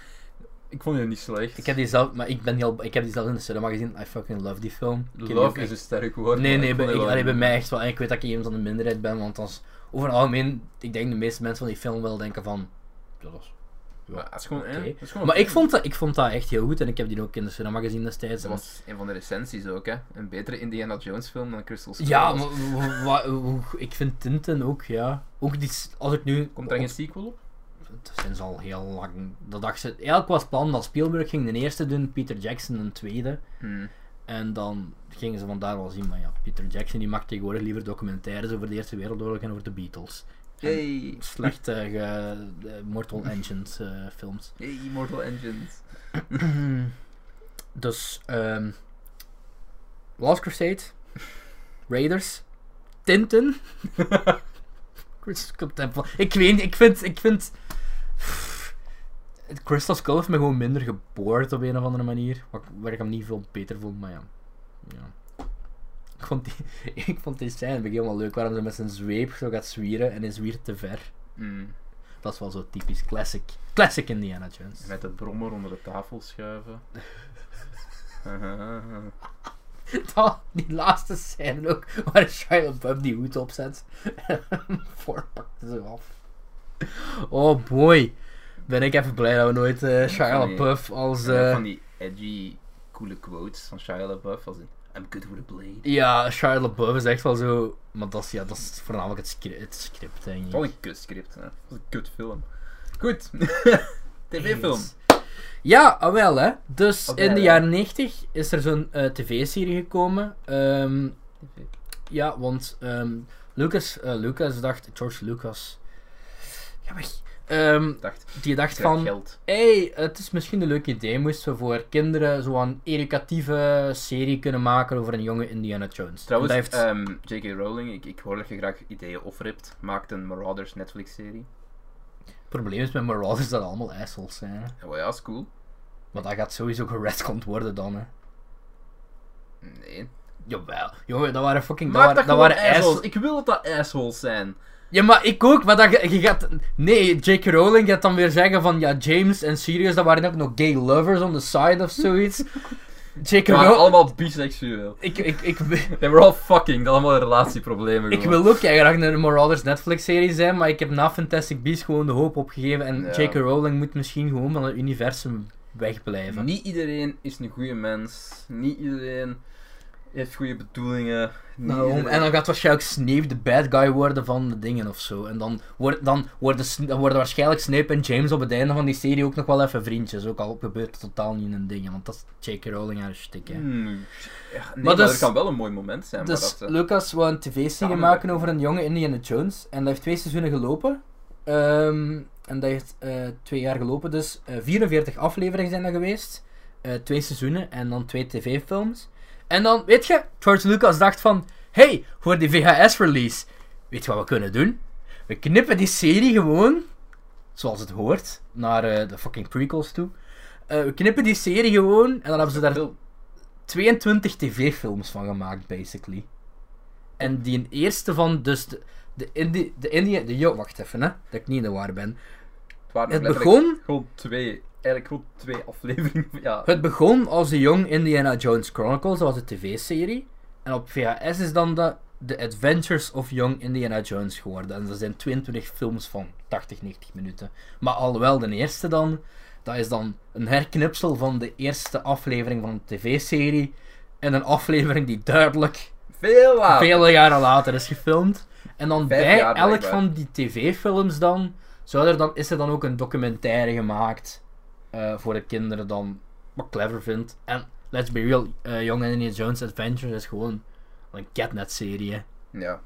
ik vond die niet slecht. Ik heb die zelf, maar ik ben heel, ik heb die zelf in de cinema gezien. I fucking love die film. Ik Love is een sterk woord. Nee, nee, ik bij, ik, allee, bij mij echt wel. En ik weet dat ik iemand van de minderheid ben, want als, over het algemeen, ik denk de meeste mensen van die film wel denken van. Dat is- Maar is gewoon, is gewoon Maar ik vond, dat, ik vond dat echt heel goed en ik heb die ook in de cinema gezien destijds. Dat was een van de recensies ook, hè. Een betere Indiana Jones film dan Crystal Skull. Ja, maar ik vind Tintin ook, ja. Ook die, als ik nu... Komt er geen sequel op? Dat zijn ze al heel lang. Dat dacht ze, eigenlijk was het plan dat Spielberg ging de eerste doen, Peter Jackson een tweede. Hmm. En dan gingen ze vandaar wel zien, maar ja, Peter Jackson die maakt tegenwoordig liever documentaires over de Eerste Wereldoorlog en over de Beatles. Yay. Slechte eh, Mortal Engines eh, films. Yay, Mortal Engines. dus, ehm Last Crusade, Raiders, Tintin. Crystal Skull Temple. Ik weet niet, ik vind, ik vind... Crystal Skull heeft me gewoon minder geboord op een of andere manier. Waar, ik- waar ik hem niet veel beter vond, maar ja. ja. Ik vond die, ik vond die scène begin wel leuk, waarom ze met zijn zweep zo gaat zwieren en hij zwiert te ver. Hmm. Dat is wel zo typisch classic. Classic Indiana Jones. Met het brommer onder de tafel schuiven. Dat, die laatste scène ook, waar Shia LaBeouf die hoed opzet. Voor pakte ze af. Oh boy. Ben ik even blij dat we nooit eh Shia LaBeouf als... Eh, van die edgy, coole quotes van Shia LaBeouf. Als in, I'm good with a blade. Ja, Shia LaBeouf is echt wel zo... Maar dat is, ja, dat is voornamelijk het, scri- het script, denk ik. was een kutscript, hè. Het was een kutfilm. Goed. TV-film. Ja, ah, wel hè. Dus in de ja. jaren 90 is er zo'n eh, tv-serie gekomen. Ehm, ja, want ehm, Lucas, eh, Lucas dacht, George Lucas. Ja, weg. Ehm, dacht, die dacht van, hey, het is misschien een leuk idee, moesten we voor kinderen zo'n educatieve serie kunnen maken over een jonge Indiana Jones. Trouwens, heeft- ehm, J.K. Rowling, ik, ik hoor dat je graag ideeën offript, maakt een Marauders Netflix-serie. het probleem is met Marauders dat allemaal assholes zijn. hè. Ja, ja, is cool. Maar dat gaat sowieso geredcond worden dan, hè. Nee. Jawel. Jongen, dat waren fucking... Dat Maak waren, dat, waren assholes. assholes. Ik wil dat dat assholes zijn. Ja, maar ik ook, maar dat, je, gaat... Nee, J.K. Rowling gaat dan weer zeggen van, ja, James en Sirius, dat waren ook nog gay lovers on the side of zoiets. J.K. Rowling... allemaal biseksueel. Ik, ik, ik, They were all fucking. Dat allemaal relatieproblemen ik wil ook graag een Marauders Netflix-serie zijn, maar ik heb na Fantastic Beasts gewoon de hoop opgegeven. En Ja. J.K. Rowling moet misschien gewoon van het universum wegblijven. Niet iedereen is een goede mens. Niet iedereen heeft goede bedoelingen. Nou, en dan gaat waarschijnlijk Snape de bad guy worden van de dingen of zo. En dan, wordt, dan, worden, dan worden waarschijnlijk Snape en James op het einde van die serie ook nog wel even vriendjes. Ook al gebeurt het totaal niet in een ding, want dat is J.K. Rowling haar shtick, hè. Hmm. Ja, nee, Maar maar, dus- er kan wel een mooi moment zijn. Dus maar dat, eh, Lucas wou een tv-serie maken over een jonge Indiana Jones. En dat heeft twee seizoenen gelopen. Ehm, en dat heeft eh, twee jaar gelopen. Dus eh 44 afleveringen zijn dat geweest. Eh, twee seizoenen en dan twee tv-films. En dan, weet je, George Lucas dacht van... Hey, voor die VHS-release, weet je wat we kunnen doen? We knippen die serie gewoon, zoals het hoort, naar eh, de fucking prequels toe. Eh, we knippen die serie gewoon en dan hebben ze daar veel- 22 tv-films van gemaakt, basically. En die eerste van, dus de, de de wacht even hè, dat ik niet in de war ben. Het, waren Het letterlijk begon, Gewoon twee, eigenlijk gewoon twee afleveringen. Ja, het begon als de Young Indiana Jones Chronicles, dat was de tv-serie. En op VHS is dan de The Adventures of Young Indiana Jones geworden. En er zijn 22 films van 80, 90 minuten. Maar alhoewel de eerste dan, dat is dan een herknipsel van de eerste aflevering van de tv-serie. En een aflevering die duidelijk veel later. vele jaren later is gefilmd. En dan Vijf bij elk blijkbaar. van die tv-films dan, zou er dan, is er dan ook een documentaire gemaakt eh, voor de kinderen dan, wat clever vind. En let's be real, eh Young Indiana Jones Adventures is gewoon een Catnet-serie. Ja.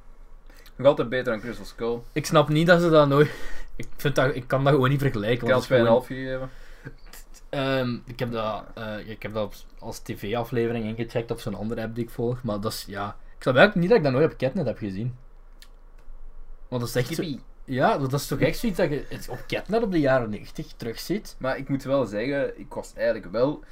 Nog altijd beter dan Crystal Skull. Ik snap niet dat ze dat nooit... Ik, vind dat, ik kan dat gewoon niet vergelijken. Ik had het is 2,5 gewoon- gegeven. Ehm, ik heb dat, eh, ik heb dat als tv-aflevering ingecheckt op zo'n andere app die ik volg. Maar dat is, ja... Ik snap eigenlijk niet dat ik dat nooit op Catnet heb gezien. Want dat is echt zo, Skippy. Ja, dat is toch echt zoiets dat je het op Catnet op de jaren 90 terugziet. Maar ik moet wel zeggen, ik was eigenlijk wel...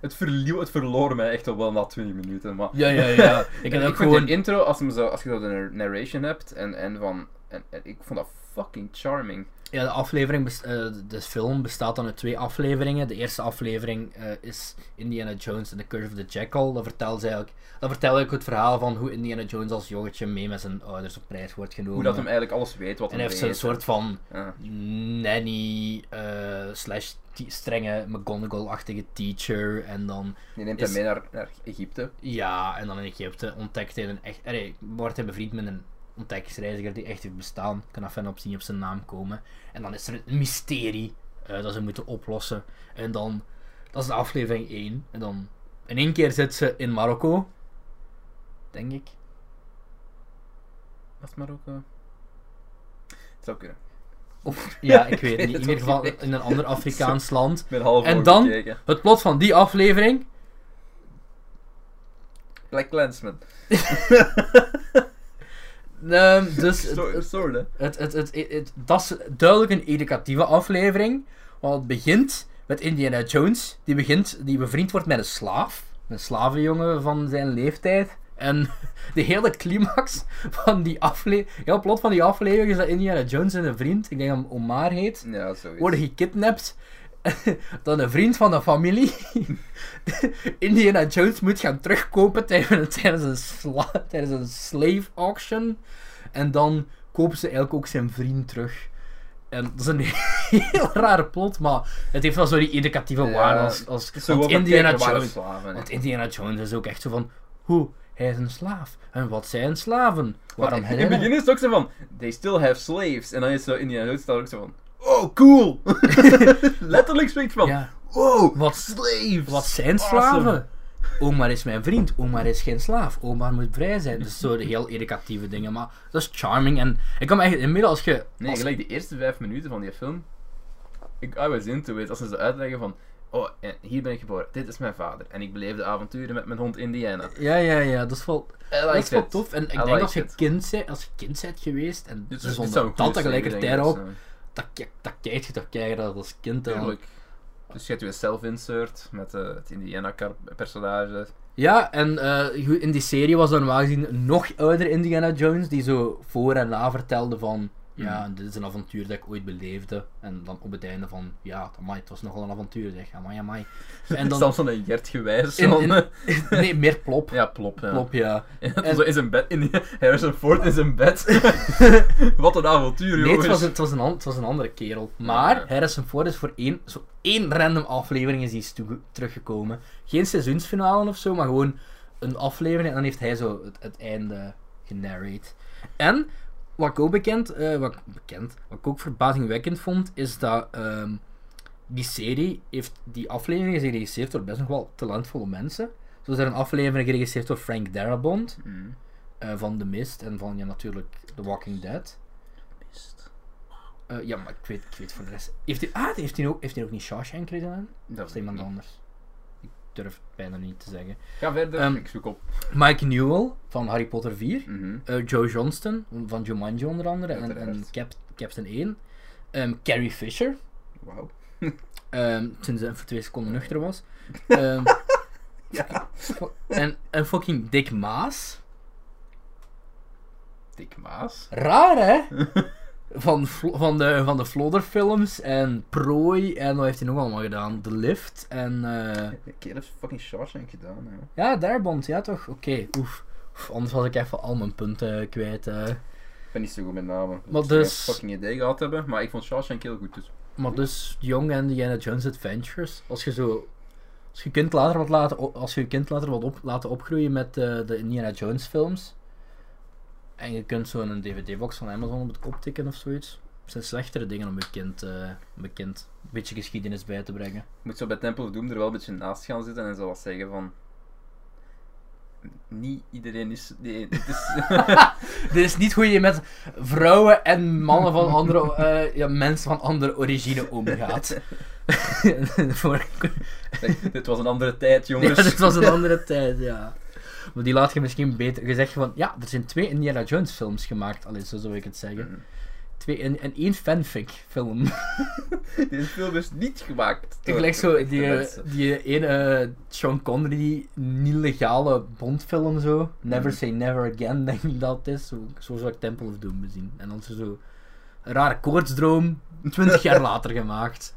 Het, verlieu, het verloor mij echt al wel na 20 minuten. Maar Ja, ja, ja. Ik heb ook gewoon... de intro, als, zo, als je zo de nar- narration hebt, en, en van... En, en ik vond dat fucking charming. Ja, de aflevering, eh, de film bestaat dan uit twee afleveringen. De eerste aflevering eh, is Indiana Jones and the Curse of the Jackal. Dat vertelt eigenlijk, dat vertelt eigenlijk het verhaal van hoe Indiana Jones als jongetje mee met zijn ouders op reis wordt genomen. Hoe dat hem eigenlijk alles weet wat en hij heeft zo'n weet. soort van Ja. nanny eh, slash strenge McGonagall-achtige teacher. En dan, Die neemt Is- hem mee naar, naar Egypte. ja, en dan in Egypte ontdekt hij een echt... allee, wordt hij bevriend met een ontdekkingsreiziger die echt heeft bestaan. Kan even op niet op zijn naam komen. En dan is er een mysterie eh, dat ze moeten oplossen. En dan... Dat is de aflevering 1. En dan... In één keer zit ze in Marokko. Denk ik. Was het Marokko? Het zou kunnen. Of, ja, ik weet het niet. In ieder geval in een ander Afrikaans land. En dan- gekeken. Het plot van die aflevering... Black Clansman. ehm, dus... Het-? Het, het, het, dat is duidelijk een educatieve aflevering. Want het begint met Indiana Jones. Die, begint, die bevriend wordt met een slaaf. Een slavenjongen van zijn leeftijd. En de hele climax van die aflevering... Heel plot van die aflevering is dat Indiana Jones en een vriend, ik denk dat hem Omar heet, Ja, worden gekidnapt. Dan een vriend van de familie Indiana Jones moet gaan terugkopen tijdens, een, sla- tijdens een slave auction. En dan kopen ze eigenlijk ook zijn vriend terug. En dat is een heel rare plot, maar het heeft wel zo die educatieve Ja, waarde als, als want Indiana Jones. slaven. Want Indiana Jones is ook echt zo van, hoe, hij is een slaaf. En wat zijn slaven? Waarom in het begin is het ook zo van, they still have slaves. En dan is zo Indiana Jones staat ook zo van, oh cool. Letterlijk spreekt van, Ja, wow, wat, slaves. wat zijn Awesome. slaven? Omar is mijn vriend, Omar is geen slaaf, Omar moet vrij zijn. Dus zo de heel educatieve dingen, maar dat is charming. En ik kan me echt inmiddels als je... Nee, als- gelijk de eerste vijf minuten van die film. Ik I was into it. Als ze zo uitleggen van, oh, en hier ben ik geboren. Dit is mijn vader. En ik beleef de avonturen met mijn hond Indiana. Ja, ja, ja, dat is wel, dat is wel tof. En ik I denk like als je, it. kind bent, als je kind bent geweest, en Dit dus zonder dat tegelijkertijd ook, dat, ki- dat kijk je toch kijken dat als kind. Tuurlijk. Dus je hebt je self-insert met eh, het Indiana-personage. Ja, en eh, in die serie was dan normaal gezien nog ouder Indiana Jones, die zo voor en na vertelde van, ja, Hmm. dit is een avontuur dat ik ooit beleefde. En dan op het einde van, ja, amai, het was nogal een avontuur, zeg, amai, amai. En dan, Soms van een Gert gewijs. In- nee, meer plop. ja, plop. Ja. Plop, ja. En... Zo in zijn bed. In Harrison Ford in zijn bed. Wat een avontuur, Nee, jongens. het was, een, het, was een, het was een andere kerel. Maar. Harrison Ford is voor één, zo één random aflevering is toege- teruggekomen. Geen seizoensfinale of zo, maar gewoon een aflevering. En dan heeft hij zo het, het einde genarrate. En, wat ik ook bekend, eh, wat, bekend, wat ik ook verbazingwekkend vond, is dat ehm, die serie heeft, die aflevering is geregisseerd door best nog wel talentvolle mensen. Zo is er een aflevering geregisseerd door Frank Darabont, Mm. eh, van The Mist en van, ja, natuurlijk The Walking Dead. Eh, ja, maar ik weet, ik weet voor de rest. Heeft hij, ah, heeft hij ook, heeft hij ook niet Shawshank gedaan? Dat Of is iemand anders? Durf het bijna niet te zeggen. Ga verder, Ehm, ik zoek op. Mike Newell van Harry Potter 4. Mhm. eh, Joe Johnston van Jumanji onder andere. En, en. Cap, Captain 1. Ehm, Carrie Fisher. Wauw. ehm, sinds hij voor twee seconden nuchter was. Ehm, Ja. en, en fucking Dick Maas. Dick Maas. Raar hè? Van, van, de, van de Flodder-films en Prooi en wat heeft hij nog allemaal gedaan? The Lift en... eh, De kerel heeft fucking Shawshank gedaan, hè. Ja, Darbond, ja toch? Oké, oef. Oef, Anders was ik even al mijn punten kwijt. eh. Ik ben niet zo goed met namen. Maar Ik dus- fucking idee gehad hebben, maar ik vond Shawshank heel goed, dus... Maar dus Young en Indiana Jones Adventures. Als je zo. Als je kind later wat laten, als je kind later wat op, laten opgroeien met eh, de Indiana Jones films. En je kunt zo'n DVD-box van Amazon op het kop tikken of zoiets. Het zijn slechtere dingen om je kind, eh, kind een beetje geschiedenis bij te brengen. Je moet zo bij Temple of Doom er wel een beetje naast gaan zitten en zo wat zeggen van... niet iedereen is... Nee, het is... Dit is niet hoe je met vrouwen en mannen van andere, eh, ja, mensen van andere origine omgaat. Dit was een andere tijd, ja, jongens. dit was een andere tijd, ja. Maar die laat je misschien beter. Je zegt van, ja, er zijn twee Indiana Jones films gemaakt, al zo zou ik het zeggen. Mhm. Twee, en, en één fanfic film. Deze film is niet gemaakt. Ik door lijk zo die, die ene eh, Sean Connery niet legale Bondfilm zo. Never Mhm. Say Never Again, denk ik dat het is. Zo, zo zou ik Temple of Doom bezien. En dan zo, een rare koortsdroom, 20 jaar later gemaakt.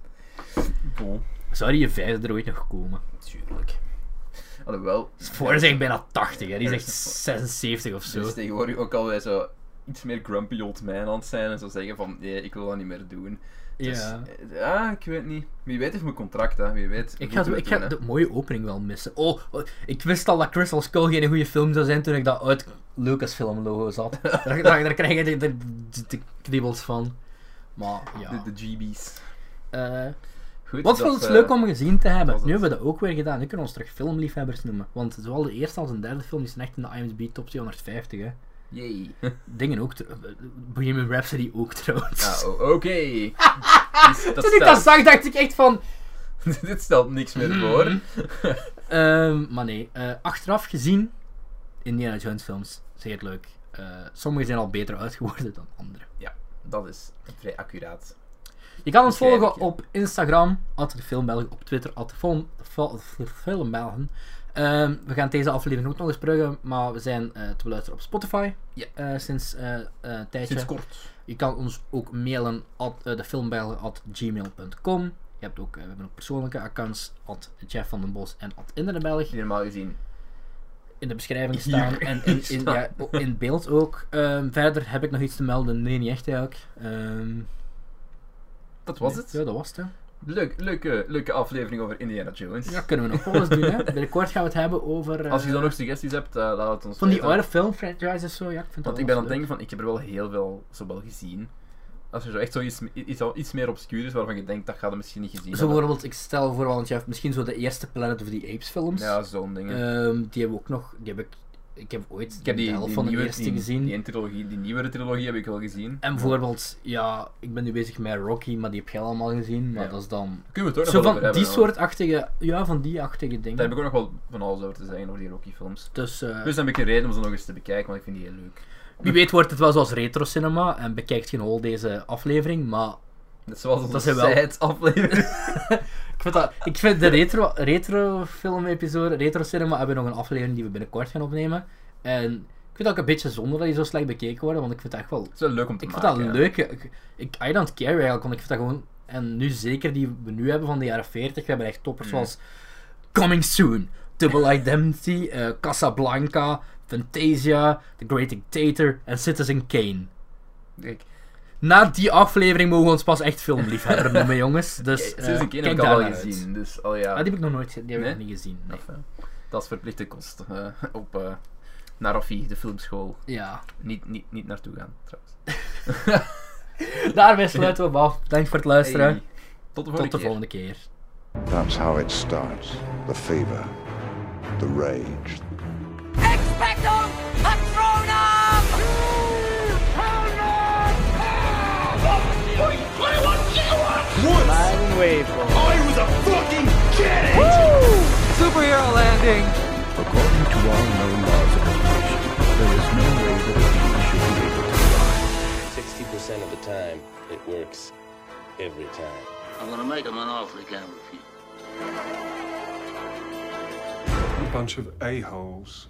Bon, Zou die je vijfde er ooit nog komen? tuurlijk. Alhoewel... Voor is echt bijna 80, hè. die is echt 76 of zo. Dus tegenwoordig ook alweer zo iets meer grumpy old man aan het zijn en zo zeggen van nee, ik wil dat niet meer doen. Dus, Ja. eh, ja, ik weet niet. Wie weet heeft mijn contract, hè. Wie weet. Ik ga, ik ga de mooie opening wel missen. Oh, oh, ik wist al dat Crystal Skull geen goede film zou zijn toen ik dat uit Lucasfilm logo zat. daar, daar, daar krijg je de, de, de kriebels van. Maar ja. De, de GB's. Eh, Goed, wat vond het eh, leuk om gezien te hebben. Nu hebben we dat ook weer gedaan. Nu kunnen we ons terug filmliefhebbers noemen. Want zowel de eerste als de derde film die zijn echt in de IMDb top 250. Hè. Yay. Dingen ook. Bohemian Rhapsody ook trouwens. O- oké. Dat Toen ik dat zag, dacht ik echt van... Dit stelt niks meer voor. Ehm, maar nee, eh, achteraf gezien, Indiana Jones films, zeer leuk. Eh, sommige zijn al beter uitgeworden dan andere. Dat is vrij accuraat. Je kan ons volgen ja. op Instagram, de Filmbelgen, op Twitter, de Filmbelgen. Ehm we gaan deze aflevering ook nog eens pluggen, maar we zijn eh, te beluisteren op Spotify Ja. eh, sinds eh, eh, tijdje. Sinds kort. Je kan ons ook mailen at uh, defilmbelgen.gmail.com. Je hebt ook, we hebben ook persoonlijke accounts, at Jeff van den Bos en at Internetbelg. Die normaal gezien. in de beschrijving Hier staan en in, in, ja, in beeld ook. Ehm, verder heb ik nog iets te melden. Nee, niet echt eigenlijk. Ehm, Dat was nee. het. Ja, dat was het. Leuk, leuke, leuke aflevering over Indiana Jones. Ja, kunnen we nog wel eens doen. Hè. Binnenkort gaan we het hebben over. eh, Als je dan nog suggesties hebt, eh, laat het ons Van die oude filmfranchises zo, ja, ik vind Want ik ben aan het denken van, ik heb er wel heel veel zo wel gezien. Als er zo echt zoiets iets, iets meer obscuur is waarvan je denkt, dat gaat je misschien niet gezien Zo hebben. bijvoorbeeld, ik stel voor, want je hebt misschien zo de eerste Planet of the Apes films. Ja, zo'n dingen. Ehm, die hebben we ook nog. Die heb ik. Ik heb ooit ik heb die, de helft die van de nieuwe, eerste die, gezien. Die, trilogie, die nieuwere trilogie heb ik wel gezien. En bijvoorbeeld, ja, ik ben nu bezig met Rocky, maar die heb je allemaal gezien. Maar Ja. dat is dan. Kunnen we het ook Zo nog wel van die soortachtige, ja, van die achtige dingen. Daar heb ik ook nog wel van alles over te zeggen, over die Rocky films. Dus eh, Dus dan heb ik een reden om ze nog eens te bekijken, want ik vind die heel leuk. wie weet wordt het wel zoals retro cinema en bekijkt geen hol deze aflevering, maar Net zoals onze Dat zijn wel- aflevering. ik vind, dat, ik vind de retro, retro film episode, retro cinema, hebben we nog een aflevering die we binnenkort gaan opnemen. En ik vind het ook een beetje zonde dat die zo slecht bekeken worden, want ik vind het echt wel Het is wel leuk om te Ik vind maken. dat leuk. Ik, ik, I don't care eigenlijk, want ik vind dat gewoon... En nu zeker die we nu hebben van de jaren 40, we hebben echt toppers Mm. zoals Coming Soon, Double Identity, eh, Casablanca, Fantasia, The Great Dictator en Citizen Kane. Na die aflevering mogen we ons pas echt filmliefhebber noemen, jongens. Dus kijk, eh, Citizen Kane kijk heb ik al gezien, dus al ja. Ah, die heb ik nog nooit die heb ik nog niet gezien. Nee. Dat is verplichte kost eh, op eh naar de filmschool. Ja. Niet, niet, niet naartoe gaan, trouwens. Daarmee sluiten we af. Dank voor het luisteren. Hey, tot de volgende Tot de keer. volgende keer. That's how it starts. The fever, the rage, Expecto Patronum! Superhero landing! According to all known laws of evolution, there is no way that a bee should be able to fly. 60% of the time, it works every time. I'm gonna make him an offer he can't refuse. A bunch of a-holes.